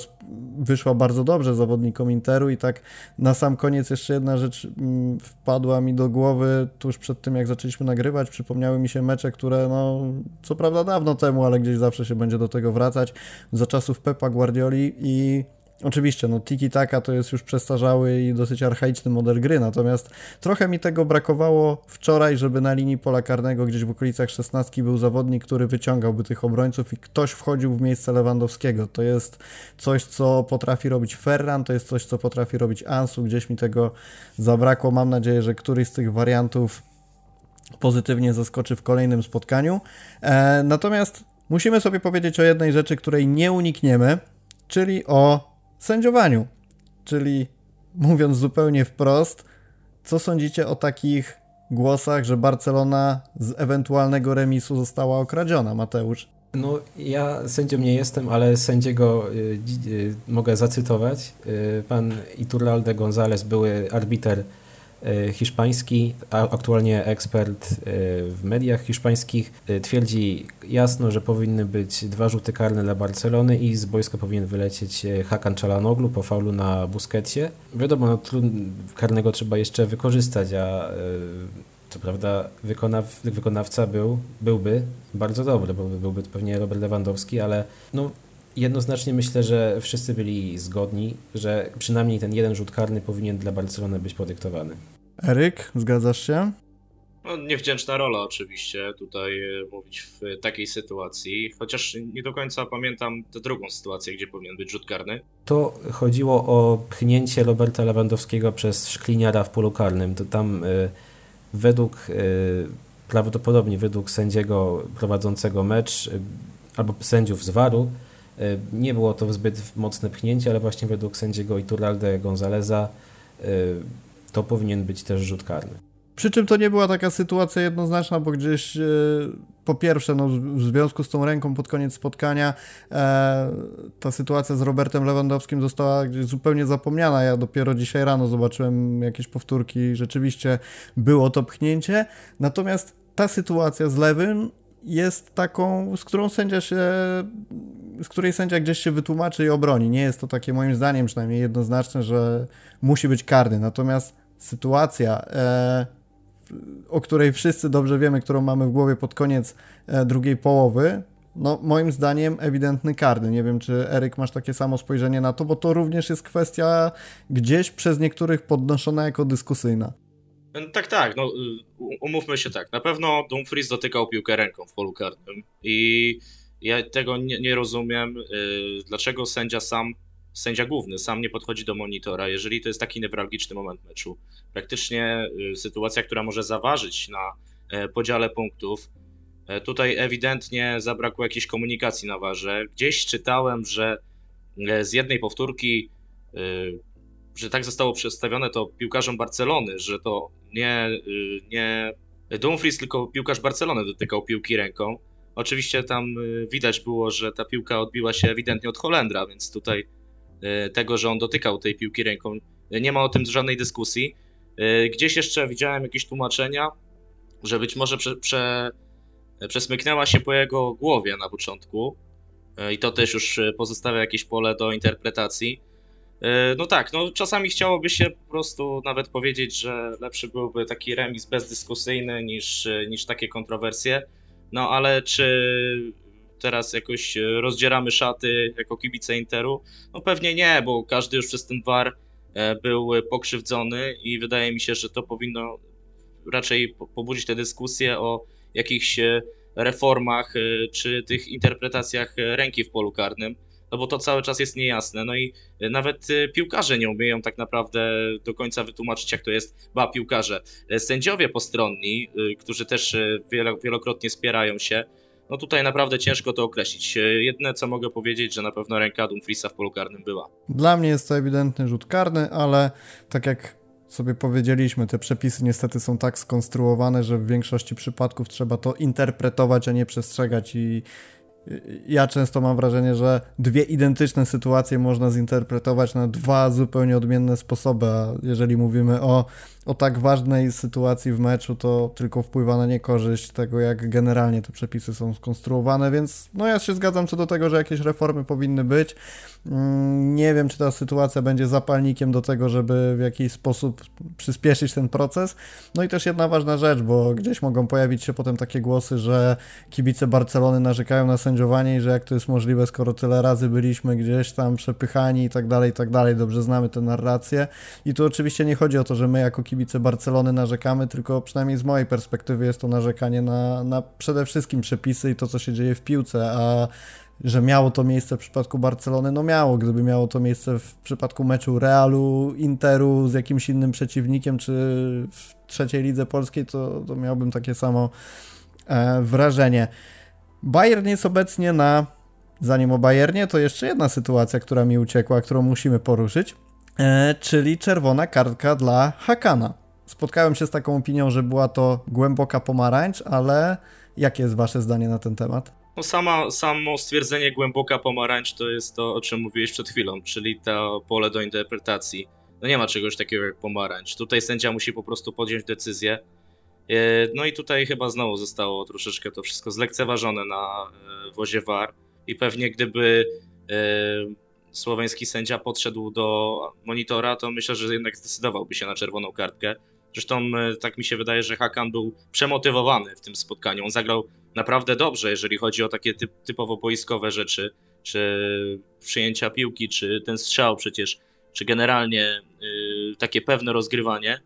wyszła bardzo dobrze zawodnikom Interu i tak na sam koniec jeszcze jedna rzecz mm, wpadła mi do głowy tuż przed tym, jak zaczęliśmy nagrywać, przypomniały mi się mecze, które no, co prawda dawno temu, ale gdzieś zawsze się będzie do tego wracać, za czasów Pepa Guardioli i Oczywiście, no tiki-taka to jest już przestarzały i dosyć archaiczny model gry, natomiast trochę mi tego brakowało wczoraj, żeby na linii pola karnego gdzieś w okolicach 16 był zawodnik, który wyciągałby tych obrońców i ktoś wchodził w miejsce Lewandowskiego. To jest coś, co potrafi robić Ferran, to jest coś, co potrafi robić Ansu, gdzieś mi tego zabrakło. Mam nadzieję, że któryś z tych wariantów pozytywnie zaskoczy w kolejnym spotkaniu. E, natomiast musimy sobie powiedzieć o jednej rzeczy, której nie unikniemy, czyli o sędziowaniu. Czyli mówiąc zupełnie wprost, co sądzicie o takich głosach, że Barcelona z ewentualnego remisu została okradziona, Mateusz? No, ja sędzią nie jestem, ale sędziego y, y, mogę zacytować. Y, pan Iturralde González, były arbiter hiszpański, a aktualnie ekspert e, w mediach hiszpańskich, e, twierdzi jasno, że powinny być dwa rzuty karne dla Barcelony i z boiska powinien wylecieć Hakan Czalanoglu po faulu na Busquetsie. Wiadomo, no, karnego trzeba jeszcze wykorzystać, a co prawda wykonaw, wykonawca był, byłby bardzo dobry, bo byłby pewnie Robert Lewandowski, ale no, jednoznacznie myślę, że wszyscy byli zgodni, że przynajmniej ten jeden rzut karny powinien dla Barcelony być podyktowany. Eryk, zgadzasz się? No, niewdzięczna rola oczywiście tutaj e, mówić w takiej sytuacji, chociaż nie do końca pamiętam tę drugą sytuację, gdzie powinien być rzut karny. To chodziło o pchnięcie Roberta Lewandowskiego przez szkliniara w polu karnym. To tam y, według, y, prawdopodobnie według sędziego prowadzącego mecz y, albo sędziów z waru nie było to zbyt mocne pchnięcie, ale właśnie według sędziego Iturralde Gonzaleza e, to powinien być też rzut karny. Przy czym to nie była taka sytuacja jednoznaczna, bo gdzieś e, po pierwsze, no, w związku z tą ręką pod koniec spotkania e, ta sytuacja z Robertem Lewandowskim została zupełnie zapomniana. Ja dopiero dzisiaj rano zobaczyłem jakieś powtórki, rzeczywiście było to pchnięcie. Natomiast ta sytuacja z lewym jest taką, z którą sędzia się, z której sędzia gdzieś się wytłumaczy i obroni. Nie jest to takie moim zdaniem przynajmniej jednoznaczne, że musi być karny. Natomiast sytuacja, e, o której wszyscy dobrze wiemy, którą mamy w głowie pod koniec e, drugiej połowy, no moim zdaniem ewidentny karny. Nie wiem, czy Eryk masz takie samo spojrzenie na to, bo to również jest kwestia gdzieś przez niektórych podnoszona jako dyskusyjna. Tak, tak, no umówmy się tak. Na pewno Dumfries dotykał piłkę ręką w polu karnym i ja tego nie, nie rozumiem, yy, dlaczego sędzia sam, sędzia główny sam nie podchodzi do monitora, jeżeli to jest taki newralgiczny moment meczu. Praktycznie yy, sytuacja, która może zaważyć na yy, podziale punktów. E, tutaj ewidentnie zabrakło jakiejś komunikacji na warze. Gdzieś czytałem, że e, z jednej powtórki że tak zostało przedstawione to piłkarzom Barcelony, że to nie, y, nie Dumfries, tylko piłkarz Barcelony dotykał piłki ręką. Oczywiście tam y, widać było, że ta piłka odbiła się ewidentnie od Holendra, więc tutaj y, tego, że on dotykał tej piłki ręką, nie ma o tym żadnej dyskusji. Gdzieś jeszcze widziałem jakieś tłumaczenia, że być może prze, prze, przesmyknęła się po jego głowie na początku i to też już pozostawia jakieś pole do interpretacji. No tak, no czasami chciałoby się po prostu nawet powiedzieć, że lepszy byłby taki remis bezdyskusyjny niż, niż takie kontrowersje. No ale czy teraz jakoś rozdzieramy szaty jako kibice Interu? No pewnie nie, bo każdy już przez ten war e, był pokrzywdzony i wydaje mi się, że to powinno raczej pobudzić tę dyskusję o jakichś reformach czy tych interpretacjach ręki w polu karnym no bo to cały czas jest niejasne. No i nawet y, piłkarze nie umieją tak naprawdę do końca wytłumaczyć, jak to jest. Ba, piłkarze, y, sędziowie postronni, którzy też wielokrotnie spierają się, no tutaj naprawdę ciężko to określić. Jedne, co mogę powiedzieć, że na pewno ręka Dumfriesa w polu karnym była. Dla mnie jest to ewidentny rzut karny, ale tak jak sobie powiedzieliśmy, te przepisy niestety są tak skonstruowane, że w większości przypadków trzeba to interpretować, a nie przestrzegać i ja często mam wrażenie, że dwie identyczne sytuacje można zinterpretować na dwa zupełnie odmienne sposoby, a jeżeli mówimy o o tak ważnej sytuacji w meczu, to tylko wpływa na niekorzyść tego, jak generalnie te przepisy są skonstruowane, więc no ja się zgadzam co do tego, że jakieś reformy powinny być. Mm, nie wiem, czy ta sytuacja będzie zapalnikiem do tego, żeby w jakiś sposób przyspieszyć ten proces. No i też jedna ważna rzecz, bo gdzieś mogą pojawić się potem takie głosy, że kibice Barcelony narzekają na sędziowanie i że jak to jest możliwe, skoro tyle razy byliśmy gdzieś tam przepychani i tak dalej, i tak dalej. Dobrze znamy tę narrację. I tu oczywiście nie chodzi o to, że my jako kibice Barcelony narzekamy, tylko przynajmniej z mojej perspektywy jest to narzekanie na, na przede wszystkim przepisy i to, co się dzieje w piłce, a że miało to miejsce w przypadku Barcelony, no miało. Gdyby miało to miejsce w przypadku meczu Realu, Interu z jakimś innym przeciwnikiem, czy w trzeciej lidze polskiej, to, to miałbym takie samo e, wrażenie. Bayern jest obecnie na, zanim o Bayernie, to jeszcze jedna sytuacja, która mi uciekła, którą musimy poruszyć. E, czyli czerwona kartka dla Hakana. Spotkałem się z taką opinią, że była to głęboka pomarańcz, ale jakie jest wasze zdanie na ten temat? No sama, samo stwierdzenie głęboka pomarańcz to jest to, o czym mówiłeś przed chwilą, czyli to pole do interpretacji. No nie ma czegoś takiego jak pomarańcz. Tutaj sędzia musi po prostu podjąć decyzję. E, no i tutaj chyba znowu zostało troszeczkę to wszystko zlekceważone na e, wozie VAR i pewnie gdyby słoweński sędzia podszedł do monitora, to myślę, że jednak zdecydowałby się na czerwoną kartkę. Zresztą e, tak mi się wydaje, że Hakan był przemotywowany w tym spotkaniu. On zagrał naprawdę dobrze, jeżeli chodzi o takie typ, typowo boiskowe rzeczy, czy przyjęcia piłki, czy ten strzał przecież, czy generalnie yy, takie pewne rozgrywanie.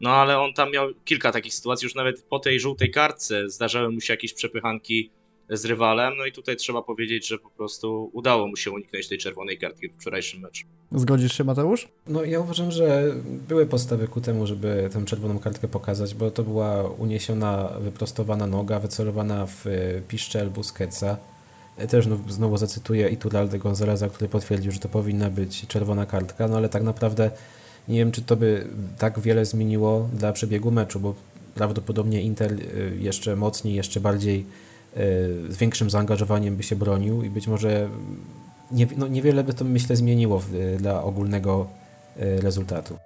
No ale on tam miał kilka takich sytuacji, już nawet po tej żółtej kartce zdarzały mu się jakieś przepychanki z rywalem. No i tutaj trzeba powiedzieć, że po prostu udało mu się uniknąć tej czerwonej kartki w wczorajszym meczu. Zgodzisz się, Mateusz? No ja uważam, że były podstawy ku temu, żeby tę czerwoną kartkę pokazać, bo to była uniesiona, wyprostowana noga, wycelowana w e, piszczel Busquetsa. E, też znowu zacytuję Iturralde Gonzaleza, który potwierdził, że to powinna być czerwona kartka, no ale tak naprawdę nie wiem, czy to by tak wiele zmieniło dla przebiegu meczu, bo prawdopodobnie Inter e, jeszcze mocniej, jeszcze bardziej z większym zaangażowaniem by się bronił i być może nie, no niewiele by to myślę zmieniło w, dla ogólnego rezultatu.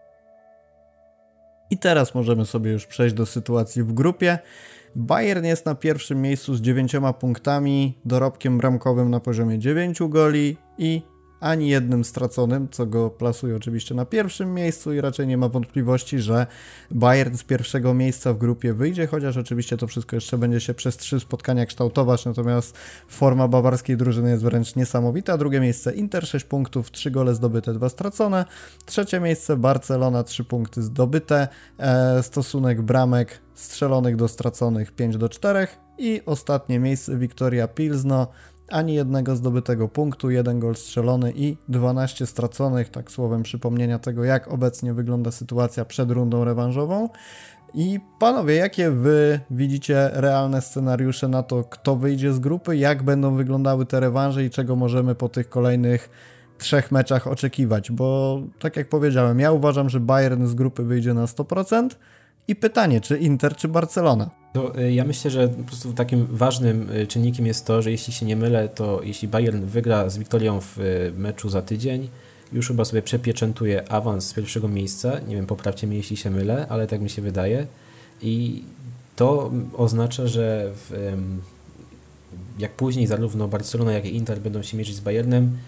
I teraz możemy sobie już przejść do sytuacji w grupie. Bayern jest na pierwszym miejscu z 9 punktami, dorobkiem bramkowym na poziomie 9 goli i ani jednym straconym, co go plasuje oczywiście na pierwszym miejscu i raczej nie ma wątpliwości, że Bayern z pierwszego miejsca w grupie wyjdzie, chociaż oczywiście to wszystko jeszcze będzie się przez trzy spotkania kształtować, natomiast forma bawarskiej drużyny jest wręcz niesamowita. Drugie miejsce Inter 6 punktów, 3 gole zdobyte, 2 stracone. Trzecie miejsce Barcelona 3 punkty zdobyte, e, stosunek bramek strzelonych do straconych 5 do 4 i ostatnie miejsce Wiktoria Pilzno ani jednego zdobytego punktu, jeden gol strzelony i 12 straconych, tak słowem przypomnienia tego, jak obecnie wygląda sytuacja przed rundą rewanżową. I panowie, jakie wy widzicie realne scenariusze na to, kto wyjdzie z grupy, jak będą wyglądały te rewanże i czego możemy po tych kolejnych trzech meczach oczekiwać? Bo tak jak powiedziałem, ja uważam, że Bayern z grupy wyjdzie na 100%. I pytanie, czy Inter, czy Barcelona? Y, ja myślę, że po prostu takim ważnym y, czynnikiem jest to, że jeśli się nie mylę, to jeśli Bayern wygra z Wiktorią w y, meczu za tydzień, już chyba sobie przepieczętuje awans z pierwszego miejsca. Nie wiem, poprawcie mnie, jeśli się mylę, ale tak mi się wydaje. I to oznacza, że w, jak później zarówno Barcelona, jak i Inter będą się mierzyć z Bayernem,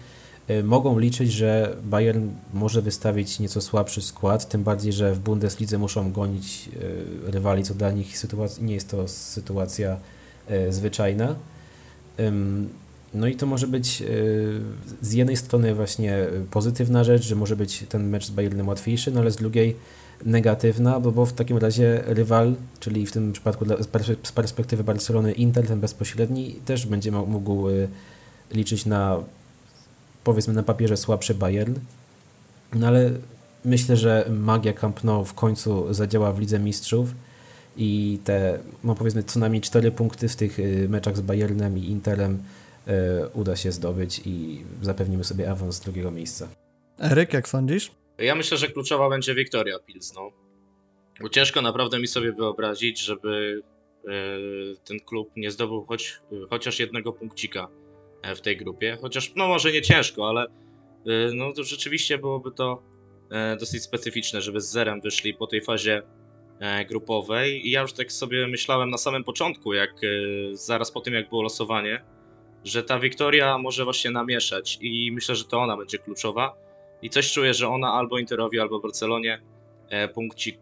mogą liczyć, że Bayern może wystawić nieco słabszy skład, tym bardziej, że w Bundeslidze muszą gonić y, rywali, co dla nich sytuacja, nie jest to sytuacja y, zwyczajna. No i to może być z jednej strony właśnie pozytywna rzecz, że może być ten mecz z Bayernem łatwiejszy, no ale z drugiej negatywna, bo, bo w takim razie rywal, czyli w tym przypadku z perspektywy Barcelony Inter, ten bezpośredni, też będzie mógł liczyć na powiedzmy na papierze słabszy Bayern, no ale myślę, że magia Camp Nou w końcu zadziała w Lidze Mistrzów i te, no powiedzmy, co najmniej cztery punkty w tych y, meczach z Bayernem i Interem y, uda się zdobyć i zapewnimy sobie awans z drugiego miejsca. Eryk, jak sądzisz? Ja myślę, że kluczowa będzie Wiktoria Pilsno. Bo ciężko naprawdę mi sobie wyobrazić, żeby y, ten klub nie zdobył choć, chociaż jednego punkcika w tej grupie. Chociaż, no może nie ciężko, ale e, no to rzeczywiście byłoby to e, dosyć specyficzne, żeby z zerem wyszli po tej fazie grupowej. I ja już tak sobie myślałem na samym początku, jak zaraz po tym, jak było losowanie, że ta Wiktoria może właśnie namieszać i myślę, że to ona będzie kluczowa. I coś czuję, że ona albo Interowi, albo Barcelonie punkcik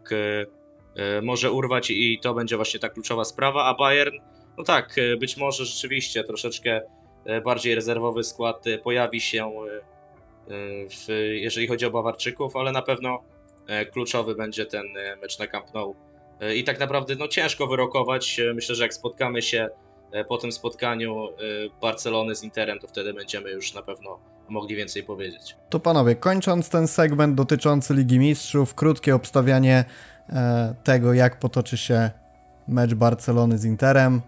może urwać i to będzie właśnie ta kluczowa sprawa, a Bayern, no tak, być może rzeczywiście troszeczkę E, bardziej rezerwowy skład e, pojawi się, e, w, jeżeli chodzi o Bawarczyków, ale na pewno kluczowy będzie ten mecz na Camp Nou. I tak naprawdę no, ciężko wyrokować. Myślę, że jak spotkamy się po tym spotkaniu Barcelony z Interem, to wtedy będziemy już na pewno mogli więcej powiedzieć. To panowie, kończąc ten segment dotyczący Ligi Mistrzów, krótkie obstawianie tego, jak potoczy się mecz Barcelony z Interem,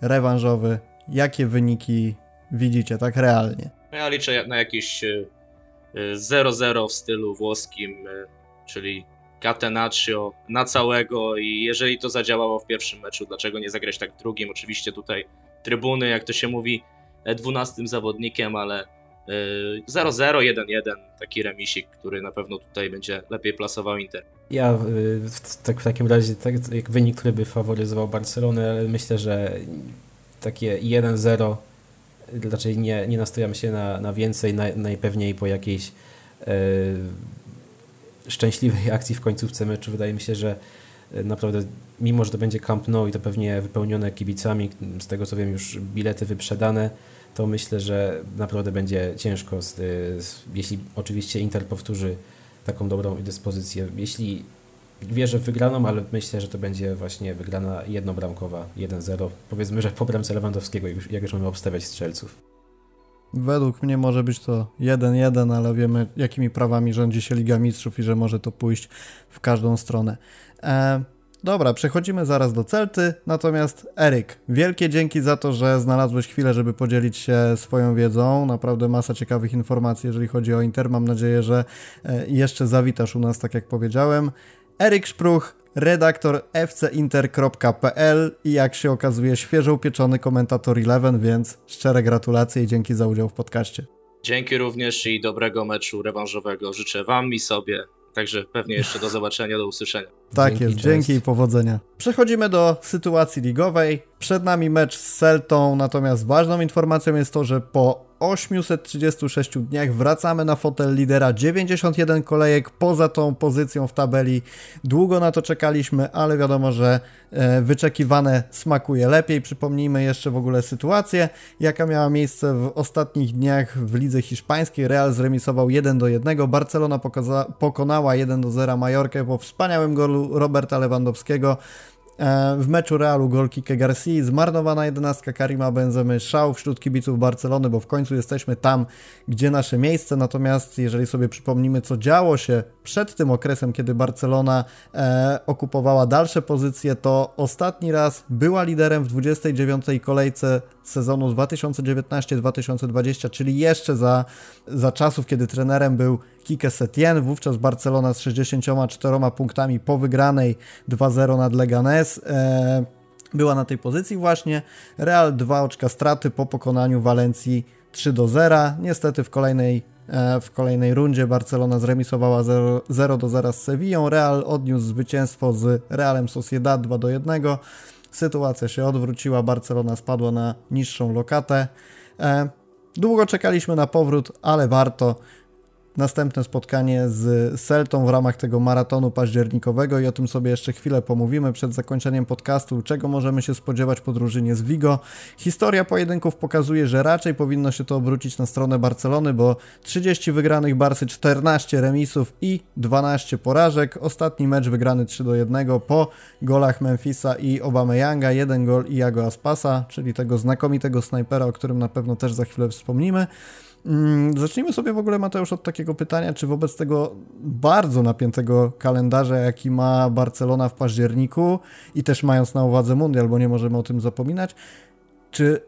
rewanżowy. Jakie wyniki widzicie, tak realnie? Ja liczę na jakieś 0-0 e, e, w stylu włoskim, e, czyli Catenaccio na całego i jeżeli to zadziałało w pierwszym meczu, dlaczego nie zagrać tak w drugim? Oczywiście tutaj trybuny, jak to się mówi, 12 zawodnikiem, ale 0-0, 1-1, taki remisik, który na pewno tutaj będzie lepiej plasował Inter. Ja w, tak, w takim razie, tak, jak wynik, który by faworyzował Barcelonę, ale myślę, że takie 1-0 raczej nie, nie nastawiamy się na, na więcej, na, najpewniej po jakiejś e, szczęśliwej akcji w końcówce meczu. Wydaje mi się, że e, naprawdę, mimo że to będzie Camp Nou i to pewnie wypełnione kibicami, z tego co wiem już bilety wyprzedane, to myślę, że naprawdę będzie ciężko, z, z, jeśli oczywiście Inter powtórzy taką dobrą dyspozycję. Jeśli wierzę w wygraną, ale myślę, że to będzie właśnie wygrana jednobramkowa 1-0. Powiedzmy, że po bramce Lewandowskiego, jak już mamy obstawiać strzelców. Według mnie może być to 1-1, ale wiemy jakimi prawami rządzi się Liga Mistrzów i że może to pójść w każdą stronę. E, dobra, przechodzimy zaraz do Celty, natomiast Eryk, wielkie dzięki za to, że znalazłeś chwilę, żeby podzielić się swoją wiedzą. Naprawdę masa ciekawych informacji, jeżeli chodzi o Inter. Mam nadzieję, że e, jeszcze zawitasz u nas, tak jak powiedziałem. Eryk Szpruch, redaktor fcinter.pl i jak się okazuje świeżo upieczony komentator Eleven, więc szczere gratulacje i dzięki za udział w podcaście. Dzięki również i dobrego meczu rewanżowego życzę Wam i sobie. Także pewnie jeszcze do zobaczenia, do usłyszenia. Tak Dzięki, jest, cześć. dzięki i powodzenia. Przechodzimy do sytuacji ligowej. Przed nami mecz z Celtą, natomiast ważną informacją jest to, że po 836 dniach wracamy na fotel lidera 91 kolejek poza tą pozycją w tabeli. Długo na to czekaliśmy, ale wiadomo, że e, wyczekiwane smakuje lepiej. Przypomnijmy jeszcze w ogóle sytuację, jaka miała miejsce w ostatnich dniach w lidze hiszpańskiej. Real zremisował 1 do 1, Barcelona pokonała 1 do 0 Majorkę po wspaniałym golu Roberta Lewandowskiego. E, W meczu Realu gol Kike Garcia, zmarnowana jedenastka Karima Benzemy, szał wśród kibiców Barcelony, bo w końcu jesteśmy tam, gdzie nasze miejsce. Natomiast jeżeli sobie przypomnimy, co działo się przed tym okresem, kiedy Barcelona e, okupowała dalsze pozycje, to ostatni raz była liderem w 29. kolejce sezonu 2019-2020, czyli jeszcze za, za czasów, kiedy trenerem był Kike Setien. Wówczas Barcelona z 64 punktami po wygranej 2-0 nad Leganes. E, była na tej pozycji właśnie. Real 2 oczka straty po pokonaniu Walencji 3 do 0. Niestety w kolejnej, e, w kolejnej rundzie Barcelona zremisowała 0, 0 do 0 z Sevillą. Real odniósł zwycięstwo z Realem Sociedad 2 do 1. Sytuacja się odwróciła, Barcelona spadła na niższą lokatę. E, długo czekaliśmy na powrót, ale warto następne spotkanie z Celtą w ramach tego maratonu październikowego i o tym sobie jeszcze chwilę pomówimy przed zakończeniem podcastu, czego możemy się spodziewać po drużynie z Vigo. Historia pojedynków pokazuje, że raczej powinno się to obrócić na stronę Barcelony, bo 30 wygranych Barsy, 14 remisów i 12 porażek. Ostatni mecz wygrany 3 do 1 po golach Memphisa i Obameyanga, jeden gol Iago Aspasa, czyli tego znakomitego snajpera, o którym na pewno też za chwilę wspomnimy. Mm, Zacznijmy sobie w ogóle, Mateusz, od takiego pytania, czy wobec tego bardzo napiętego kalendarza, jaki ma Barcelona w październiku i też mając na uwadze Mundial, bo nie możemy o tym zapominać, czy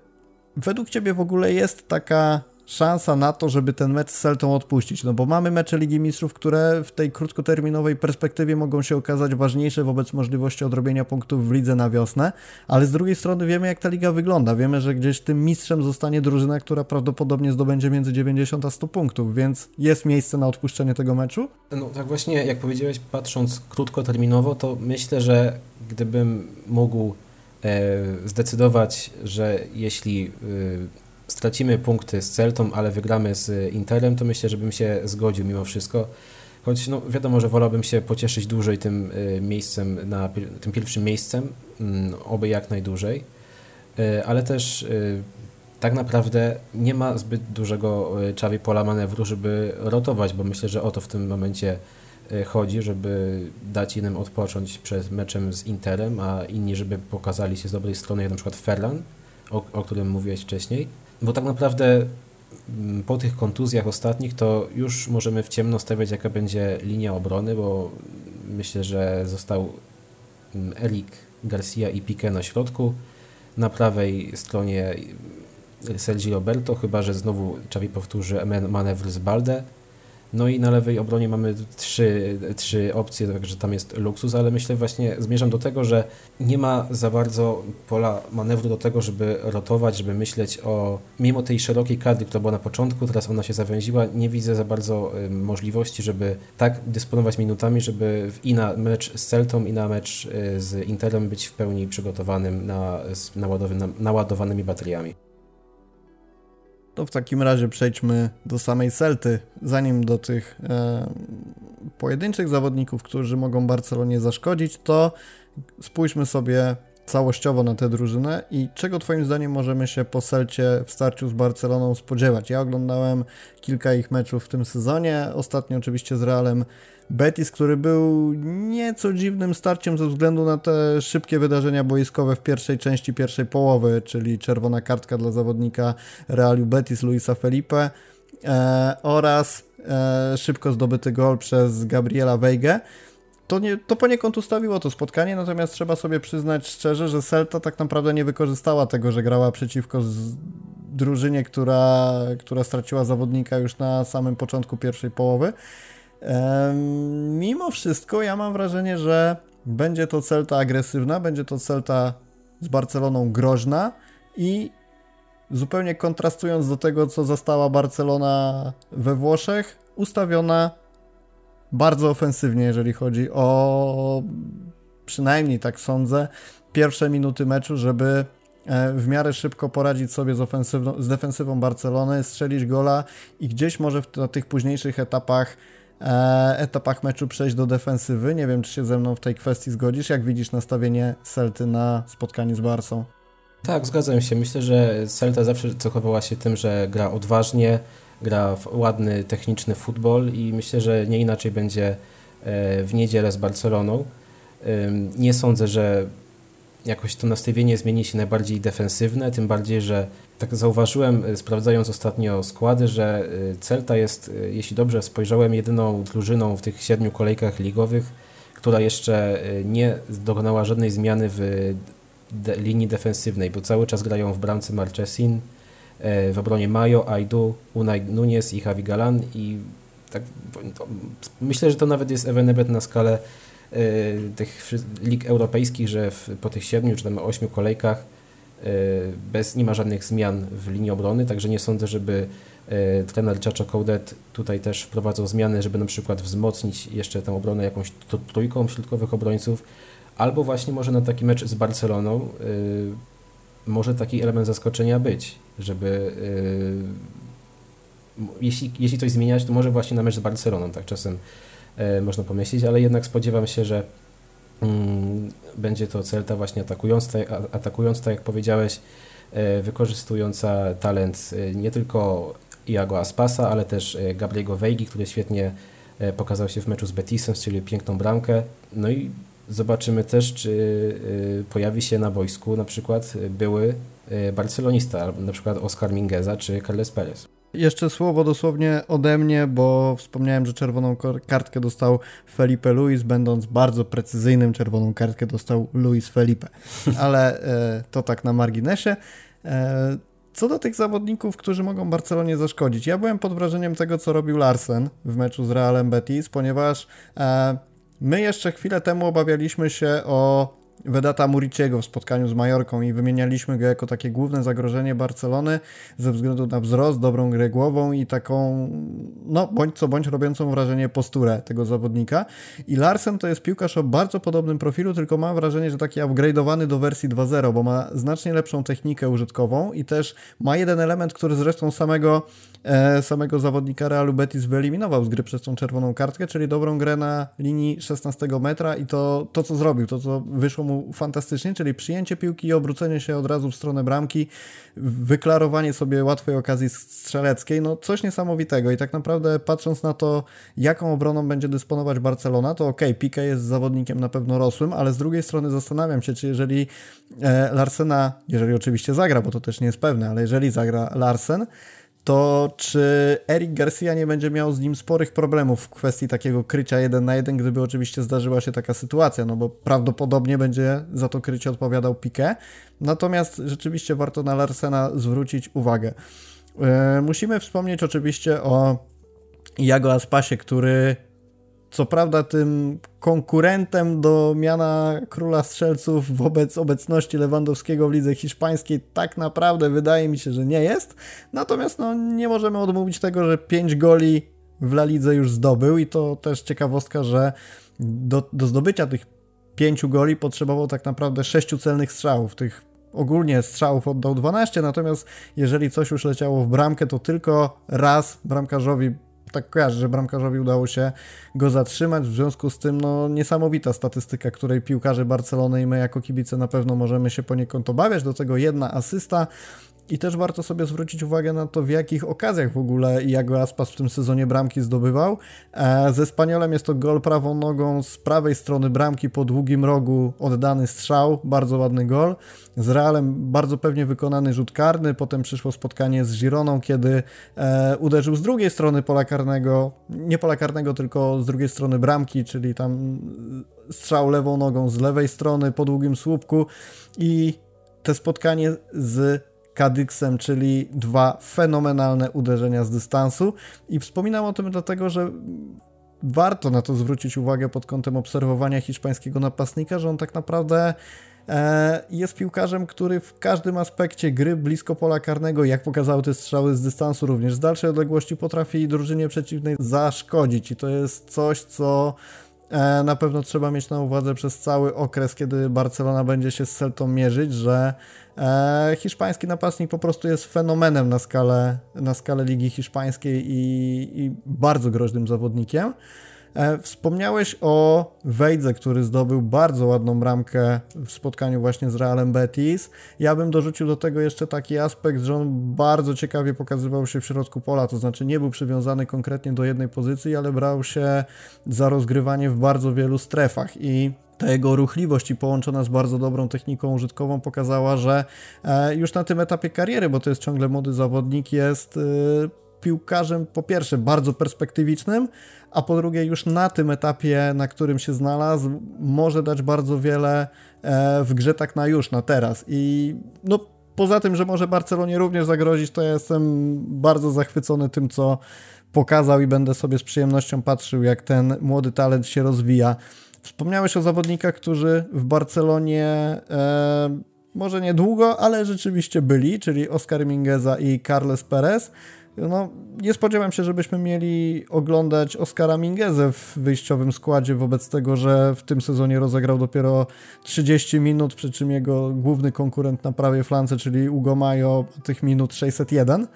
według Ciebie w ogóle jest taka szansa na to, żeby ten mecz z Celtą odpuścić? No bo mamy mecze Ligi Mistrzów, które w tej krótkoterminowej perspektywie mogą się okazać ważniejsze wobec możliwości odrobienia punktów w lidze na wiosnę, ale z drugiej strony wiemy, jak ta liga wygląda. Wiemy, że gdzieś tym mistrzem zostanie drużyna, która prawdopodobnie zdobędzie między 90 a 100 punktów, więc jest miejsce na odpuszczenie tego meczu? No tak właśnie, jak powiedziałeś, patrząc krótkoterminowo, to myślę, że gdybym mógł e, zdecydować, że jeśli e, stracimy punkty z Celtą, ale wygramy z Interem, to myślę, że bym się zgodził mimo wszystko. Choć no, wiadomo, że wolałbym się pocieszyć dłużej tym e, miejscem, na, tym pierwszym miejscem, mm, oby jak najdłużej, E, ale też tak naprawdę nie ma zbyt dużego czawi pola manewru, żeby rotować, bo myślę, że o to w tym momencie chodzi, żeby dać innym odpocząć przed meczem z Interem, a inni, żeby pokazali się z dobrej strony, jak na przykład Ferran, o, o którym mówiłeś wcześniej. Bo tak naprawdę mm, po tych kontuzjach ostatnich to już możemy w ciemno stawiać, jaka będzie linia obrony, bo myślę, że został mm, Erik Garcia i Piqué na środku. Na prawej stronie Sergi Roberto, chyba że znowu Xavi powtórzy manewr z Balde. No i na lewej obronie mamy trzy, trzy opcje, także tam jest luksus, ale myślę właśnie, zmierzam do tego, że nie ma za bardzo pola manewru do tego, żeby rotować, żeby myśleć o, mimo tej szerokiej kadry, która była na początku, teraz ona się zawęziła, nie widzę za bardzo możliwości, żeby tak dysponować minutami, żeby i na mecz z Celtą, i na mecz y, z Interem być w pełni przygotowanym na, z naładowanymi bateriami. To w takim razie przejdźmy do samej Celty, zanim do tych e, pojedynczych zawodników, którzy mogą Barcelonie zaszkodzić, to spójrzmy sobie całościowo na tę drużynę i czego Twoim zdaniem możemy się po Celcie w starciu z Barceloną spodziewać? Ja oglądałem kilka ich meczów w tym sezonie, ostatnio oczywiście z Realem Betis, który był nieco dziwnym starciem ze względu na te szybkie wydarzenia boiskowe w pierwszej części pierwszej połowy, czyli czerwona kartka dla zawodnika Realu Betis Luisa Felipe e, oraz e, szybko zdobyty gol przez Gabriela Weigę. To, nie, to poniekąd ustawiło to spotkanie, natomiast trzeba sobie przyznać szczerze, że Celta tak naprawdę nie wykorzystała tego, że grała przeciwko drużynie, która, która straciła zawodnika już na samym początku pierwszej połowy. Mimo wszystko ja mam wrażenie, że będzie to Celta agresywna, będzie to Celta z Barceloną groźna i zupełnie kontrastując do tego, co została Barcelona we Włoszech, ustawiona bardzo ofensywnie, jeżeli chodzi o przynajmniej tak sądzę, pierwsze minuty meczu, żeby e, w miarę szybko poradzić sobie z, ofensywną, z defensywą Barcelony, strzelić gola i gdzieś może w, na tych późniejszych etapach etapach meczu przejść do defensywy. Nie wiem, czy się ze mną w tej kwestii zgodzisz. Jak widzisz nastawienie Celty na spotkanie z Barsą? Tak, zgadzam się. Myślę, że Celta zawsze cechowała się tym, że gra odważnie, gra w ładny, techniczny futbol i myślę, że nie inaczej będzie e, w niedzielę z Barceloną. Nie sądzę, że jakoś to nastawienie zmieni się najbardziej defensywne, tym bardziej, że tak zauważyłem, e, sprawdzając ostatnio składy, że e, Celta jest, jeśli dobrze spojrzałem, jedyną drużyną w tych siedmiu kolejkach ligowych, która jeszcze nie dokonała żadnej zmiany w de linii defensywnej, bo cały czas grają w bramce Marchesin, w obronie Mayo, Aidu, Unai Nunez i Javi Galan i tak, myślę, że to nawet jest ewenement na skalę tych lig europejskich, że w, po tych siedmiu czy tam ośmiu kolejkach bez, nie ma żadnych zmian w linii obrony, także nie sądzę, żeby trener Chacho Coudet tutaj też wprowadzał zmiany, żeby na przykład wzmocnić jeszcze tę obronę jakąś trójką środkowych obrońców, albo właśnie może na taki mecz z Barceloną y, może taki element zaskoczenia być, żeby y, jeśli, jeśli coś zmieniać, to może właśnie na mecz z Barceloną, tak czasem y, można pomyśleć, ale jednak spodziewam się, że będzie to Celta właśnie atakująca, atakując, tak jak powiedziałeś, wykorzystująca talent nie tylko Iago Aspasa, ale też Gabriego Weigi, który świetnie pokazał się w meczu z Betisem, czyli piękną bramkę. No i Zobaczymy też, czy pojawi się na boisku na przykład były barcelonista, na przykład Oscar Mingeza czy Carles Perez. Jeszcze słowo dosłownie ode mnie, bo wspomniałem, że czerwoną kartkę dostał Felipe Luis, będąc bardzo precyzyjnym, czerwoną kartkę dostał Luis Felipe. Ale e, to tak na marginesie. E, co do tych zawodników, którzy mogą Barcelonie zaszkodzić, ja byłem pod wrażeniem tego, co robił Larsen w meczu z Realem Betis, ponieważ e, My jeszcze chwilę temu obawialiśmy się o Vedata Muriciego w spotkaniu z Majorką i wymienialiśmy go jako takie główne zagrożenie Barcelony ze względu na wzrost, dobrą grę głową i taką, no bądź co bądź robiącą wrażenie posturę tego zawodnika. I Larsen to jest piłkarz o bardzo podobnym profilu, tylko mam wrażenie, że taki upgrade'owany do wersji 2.0, bo ma znacznie lepszą technikę użytkową i też ma jeden element, który zresztą samego samego zawodnika Realu Betis wyeliminował z gry przez tą czerwoną kartkę, czyli dobrą grę na linii 16 metra i to, to co zrobił, to co wyszło mu fantastycznie, czyli przyjęcie piłki i obrócenie się od razu w stronę bramki, wyklarowanie sobie łatwej okazji strzeleckiej, no coś niesamowitego. I tak naprawdę patrząc na to, jaką obroną będzie dysponować Barcelona, to ok, Pique jest zawodnikiem na pewno rosłym, ale z drugiej strony zastanawiam się, czy jeżeli e, Larsena, jeżeli oczywiście zagra, bo to też nie jest pewne, ale jeżeli zagra Larsen, to czy Eric Garcia nie będzie miał z nim sporych problemów w kwestii takiego krycia jeden na jeden, gdyby oczywiście zdarzyła się taka sytuacja, no bo prawdopodobnie będzie za to krycie odpowiadał Piqué. Natomiast rzeczywiście warto na Larsena zwrócić uwagę. Yy, musimy wspomnieć oczywiście o Jago Aspasie, który co prawda tym konkurentem do miana króla strzelców wobec obecności Lewandowskiego w lidze hiszpańskiej tak naprawdę wydaje mi się, że nie jest. Natomiast no, nie możemy odmówić tego, że 5 goli w La Lidze już zdobył i to też ciekawostka, że do, do zdobycia tych 5 goli potrzebował tak naprawdę 6 celnych strzałów. Tych ogólnie strzałów oddał 12, natomiast jeżeli coś już leciało w bramkę, to tylko raz bramkarzowi tak kojarzę, że bramkarzowi udało się go zatrzymać, w związku z tym no, niesamowita statystyka, której piłkarze Barcelony i my jako kibice na pewno możemy się poniekąd obawiać, do tego jedna asysta, i też warto sobie zwrócić uwagę na to, w jakich okazjach w ogóle Iago Aspas w tym sezonie bramki zdobywał. E, ze Spaniolem jest to gol prawą nogą z prawej strony bramki po długim rogu oddany strzał, bardzo ładny gol. Z Realem bardzo pewnie wykonany rzut karny, potem przyszło spotkanie z Gironą, kiedy e, uderzył z drugiej strony pola karnego, nie pola karnego, tylko z drugiej strony bramki, czyli tam strzał lewą nogą z lewej strony po długim słupku i te spotkanie z Kadyksem, czyli dwa fenomenalne uderzenia z dystansu. I wspominam o tym dlatego, że warto na to zwrócić uwagę pod kątem obserwowania hiszpańskiego napastnika, że on tak naprawdę e, jest piłkarzem, który w każdym aspekcie gry blisko pola karnego, jak pokazały te strzały z dystansu, również z dalszej odległości potrafi drużynie przeciwnej zaszkodzić i to jest coś, co na pewno trzeba mieć na uwadze przez cały okres, kiedy Barcelona będzie się z Celtą mierzyć, że e, hiszpański napastnik po prostu jest fenomenem na skalę, na skalę Ligi Hiszpańskiej i, i bardzo groźnym zawodnikiem. E, wspomniałeś o Wejdze, który zdobył bardzo ładną bramkę w spotkaniu właśnie z Realem Betis. Ja bym dorzucił do tego jeszcze taki aspekt, że on bardzo ciekawie pokazywał się w środku pola, to znaczy nie był przywiązany konkretnie do jednej pozycji, ale brał się za rozgrywanie w bardzo wielu strefach i ta jego ruchliwość i połączona z bardzo dobrą techniką użytkową pokazała, że e, już na tym etapie kariery, bo to jest ciągle młody zawodnik, jest e, piłkarzem po pierwsze bardzo perspektywicznym, a po drugie już na tym etapie, na którym się znalazł, może dać bardzo wiele e, w grze tak na już, na teraz. I no poza tym, że może Barcelonie również zagrozić, to ja jestem bardzo zachwycony tym, co pokazał i będę sobie z przyjemnością patrzył, jak ten młody talent się rozwija. Wspomniałeś o zawodnikach, którzy w Barcelonie e, może niedługo, ale rzeczywiście byli, czyli Oscar Mingueza i Carles Perez. No, nie spodziewam się, żebyśmy mieli oglądać Oscara Mingezę w wyjściowym składzie wobec tego, że w tym sezonie rozegrał dopiero 30 minut, przy czym jego główny konkurent na prawej flance, czyli Ugo Mayo, tych minut 601,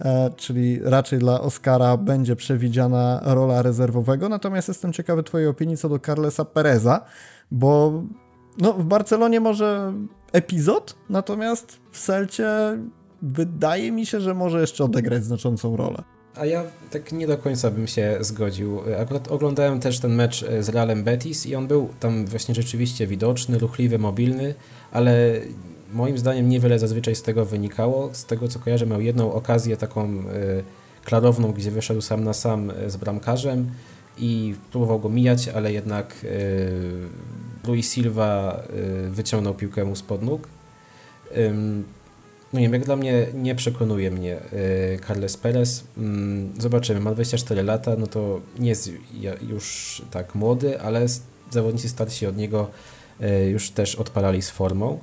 e, czyli raczej dla Oscara będzie przewidziana rola rezerwowego. Natomiast jestem ciekawy Twojej opinii co do Carlesa Pereza, bo no, w Barcelonie może epizod, natomiast w Celcie wydaje mi się, że może jeszcze odegrać znaczącą rolę. A ja tak nie do końca bym się zgodził. Akurat oglądałem też ten mecz z Realem Betis i on był tam właśnie rzeczywiście widoczny, ruchliwy, mobilny, ale moim zdaniem niewiele zazwyczaj z tego wynikało. Z tego co kojarzę, miał jedną okazję taką y, klarowną, gdzie wyszedł sam na sam z bramkarzem i próbował go mijać, ale jednak y, Luis Silva wyciągnął piłkę mu spod nóg. No nie wiem, jak dla mnie nie przekonuje mnie y, Carles Perez. Mm, zobaczymy, ma 24 lata, no to nie jest już tak młody, ale zawodnicy starsi od niego y, już też odpalali z formą.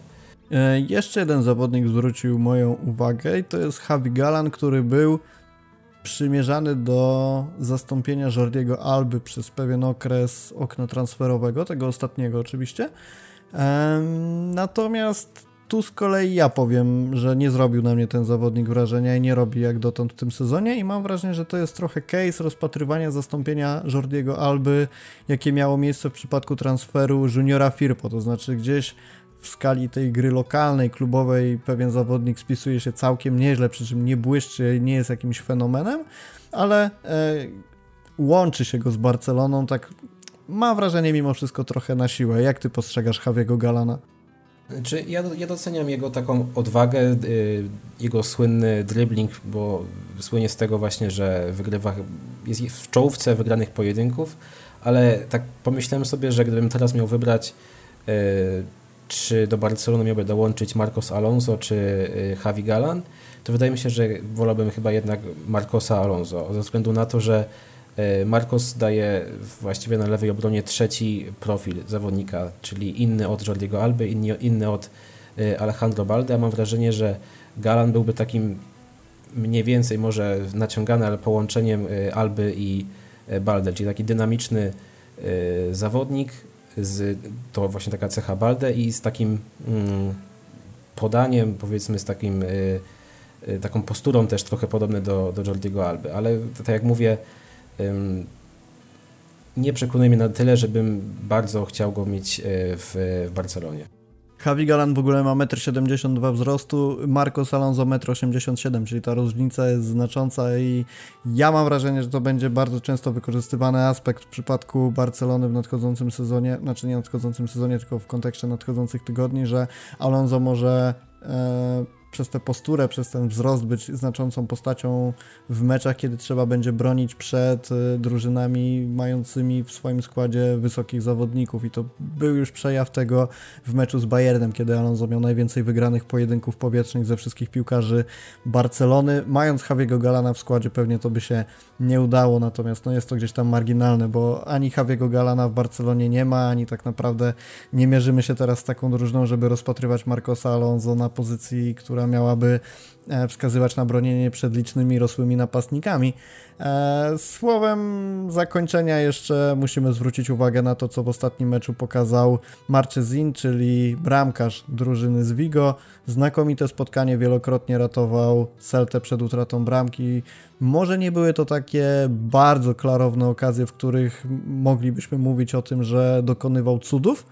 E, jeszcze jeden zawodnik zwrócił moją uwagę i to jest Javi Galan, który był przymierzany do zastąpienia Jordiego Alby przez pewien okres okna transferowego, tego ostatniego oczywiście. Natomiast tu z kolei ja powiem, że nie zrobił na mnie ten zawodnik wrażenia i nie robi jak dotąd w tym sezonie i mam wrażenie, że to jest trochę case rozpatrywania zastąpienia Jordiego Alby, jakie miało miejsce w przypadku transferu juniora Firpo, to znaczy gdzieś w skali tej gry lokalnej, klubowej pewien zawodnik spisuje się całkiem nieźle, przy czym nie błyszczy, nie jest jakimś fenomenem, ale e, łączy się go z Barceloną, tak mam wrażenie mimo wszystko trochę na siłę. Jak ty postrzegasz Javiego Galana? Czy ja, ja doceniam jego taką odwagę, y, jego słynny dribbling, bo słynie z tego właśnie, że wygrywa, jest w czołówce wygranych pojedynków, ale tak pomyślałem sobie, że gdybym teraz miał wybrać, y, czy do Barcelony miałby dołączyć Marcos Alonso czy y, Javi Galan, to wydaje mi się, że wolałbym chyba jednak Marcosa Alonso, ze względu na to, że Marcos daje właściwie na lewej obronie trzeci profil zawodnika, czyli inny od Jordiego Alby, inny, inny od e, Alejandro Balde. Ja mam wrażenie, że Galan byłby takim mniej więcej może naciągany, ale połączeniem e, Alby i Balde, czyli taki dynamiczny zawodnik, z, to właśnie taka cecha Balde i z takim mm, podaniem, powiedzmy z takim taką posturą też trochę podobne do, do Jordiego Alby, ale tak jak mówię, nie przekonuje mnie na tyle, żebym bardzo chciał go mieć e, w, Barcelonie. Javi Galan w ogóle ma 1,72 m wzrostu, Marcos Alonso 1,87 m, czyli ta różnica jest znacząca i ja mam wrażenie, że to będzie bardzo często wykorzystywany aspekt w przypadku Barcelony w nadchodzącym sezonie, znaczy nie nadchodzącym sezonie, tylko w kontekście nadchodzących tygodni, że Alonso może e, przez tę posturę, przez ten wzrost być znaczącą postacią w meczach, kiedy trzeba będzie bronić przed y, drużynami mającymi w swoim składzie wysokich zawodników i to był już przejaw tego w meczu z Bayernem, kiedy Alonso miał najwięcej wygranych pojedynków powietrznych ze wszystkich piłkarzy Barcelony. Mając Javiego Galana w składzie pewnie to by się nie udało, natomiast no jest to gdzieś tam marginalne, bo ani Javiego Galana w Barcelonie nie ma, ani tak naprawdę nie mierzymy się teraz z taką drużyną, żeby rozpatrywać Marcosa Alonso na pozycji, która miałaby e, wskazywać na bronienie przed licznymi rosłymi napastnikami. E, słowem zakończenia jeszcze musimy zwrócić uwagę na to, co w ostatnim meczu pokazał Marchezin, czyli bramkarz drużyny z Vigo. Znakomite spotkanie, wielokrotnie ratował Celtę przed utratą bramki. Może nie były to takie bardzo klarowne okazje, w których moglibyśmy mówić o tym, że dokonywał cudów,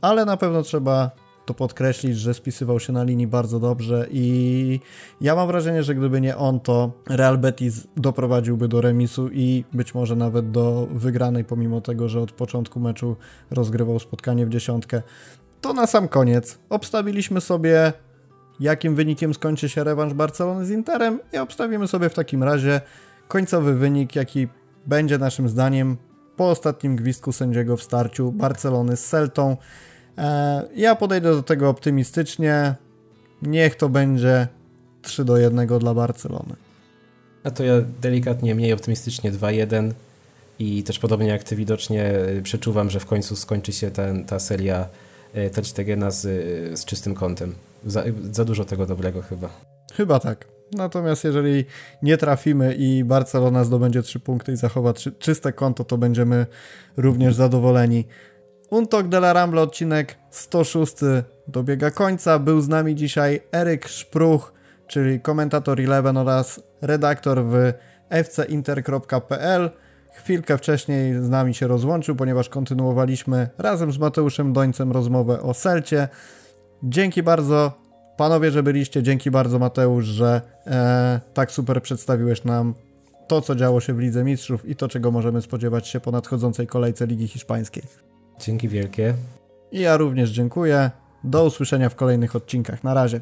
ale na pewno trzeba to podkreślić, że spisywał się na linii bardzo dobrze i ja mam wrażenie, że gdyby nie on, to Real Betis doprowadziłby do remisu i być może nawet do wygranej, pomimo tego, że od początku meczu rozgrywał spotkanie w dziesiątkę. To na sam koniec obstawiliśmy sobie, jakim wynikiem skończy się rewanż Barcelony z Interem i obstawimy sobie w takim razie końcowy wynik, jaki będzie naszym zdaniem po ostatnim gwizdku sędziego w starciu Barcelony z Celtą. E, ja podejdę do tego optymistycznie. Niech to będzie 3 do 1 dla Barcelony. A to ja delikatnie mniej optymistycznie 2-1 i też podobnie jak ty widocznie y, przeczuwam, że w końcu skończy się ten, ta seria y, Ter Stegena z, y, z czystym kątem. Za, za dużo tego dobrego chyba. Chyba tak. Natomiast jeżeli nie trafimy i Barcelona zdobędzie 3 punkty i zachowa czyste konto, to będziemy również zadowoleni. Untok de la Rambla odcinek 106 dobiega końca. Był z nami dzisiaj Eryk Szpruch, czyli komentator Eleven oraz redaktor w fcinter.pl. Chwilkę wcześniej z nami się rozłączył, ponieważ kontynuowaliśmy razem z Mateuszem Dońcem rozmowę o Selcie. Dzięki bardzo panowie, że byliście. Dzięki bardzo Mateusz, że e, tak super przedstawiłeś nam to, co działo się w Lidze Mistrzów i to, czego możemy spodziewać się po nadchodzącej kolejce Ligi Hiszpańskiej. Dzięki wielkie. I ja również dziękuję. Do usłyszenia w kolejnych odcinkach. Na razie.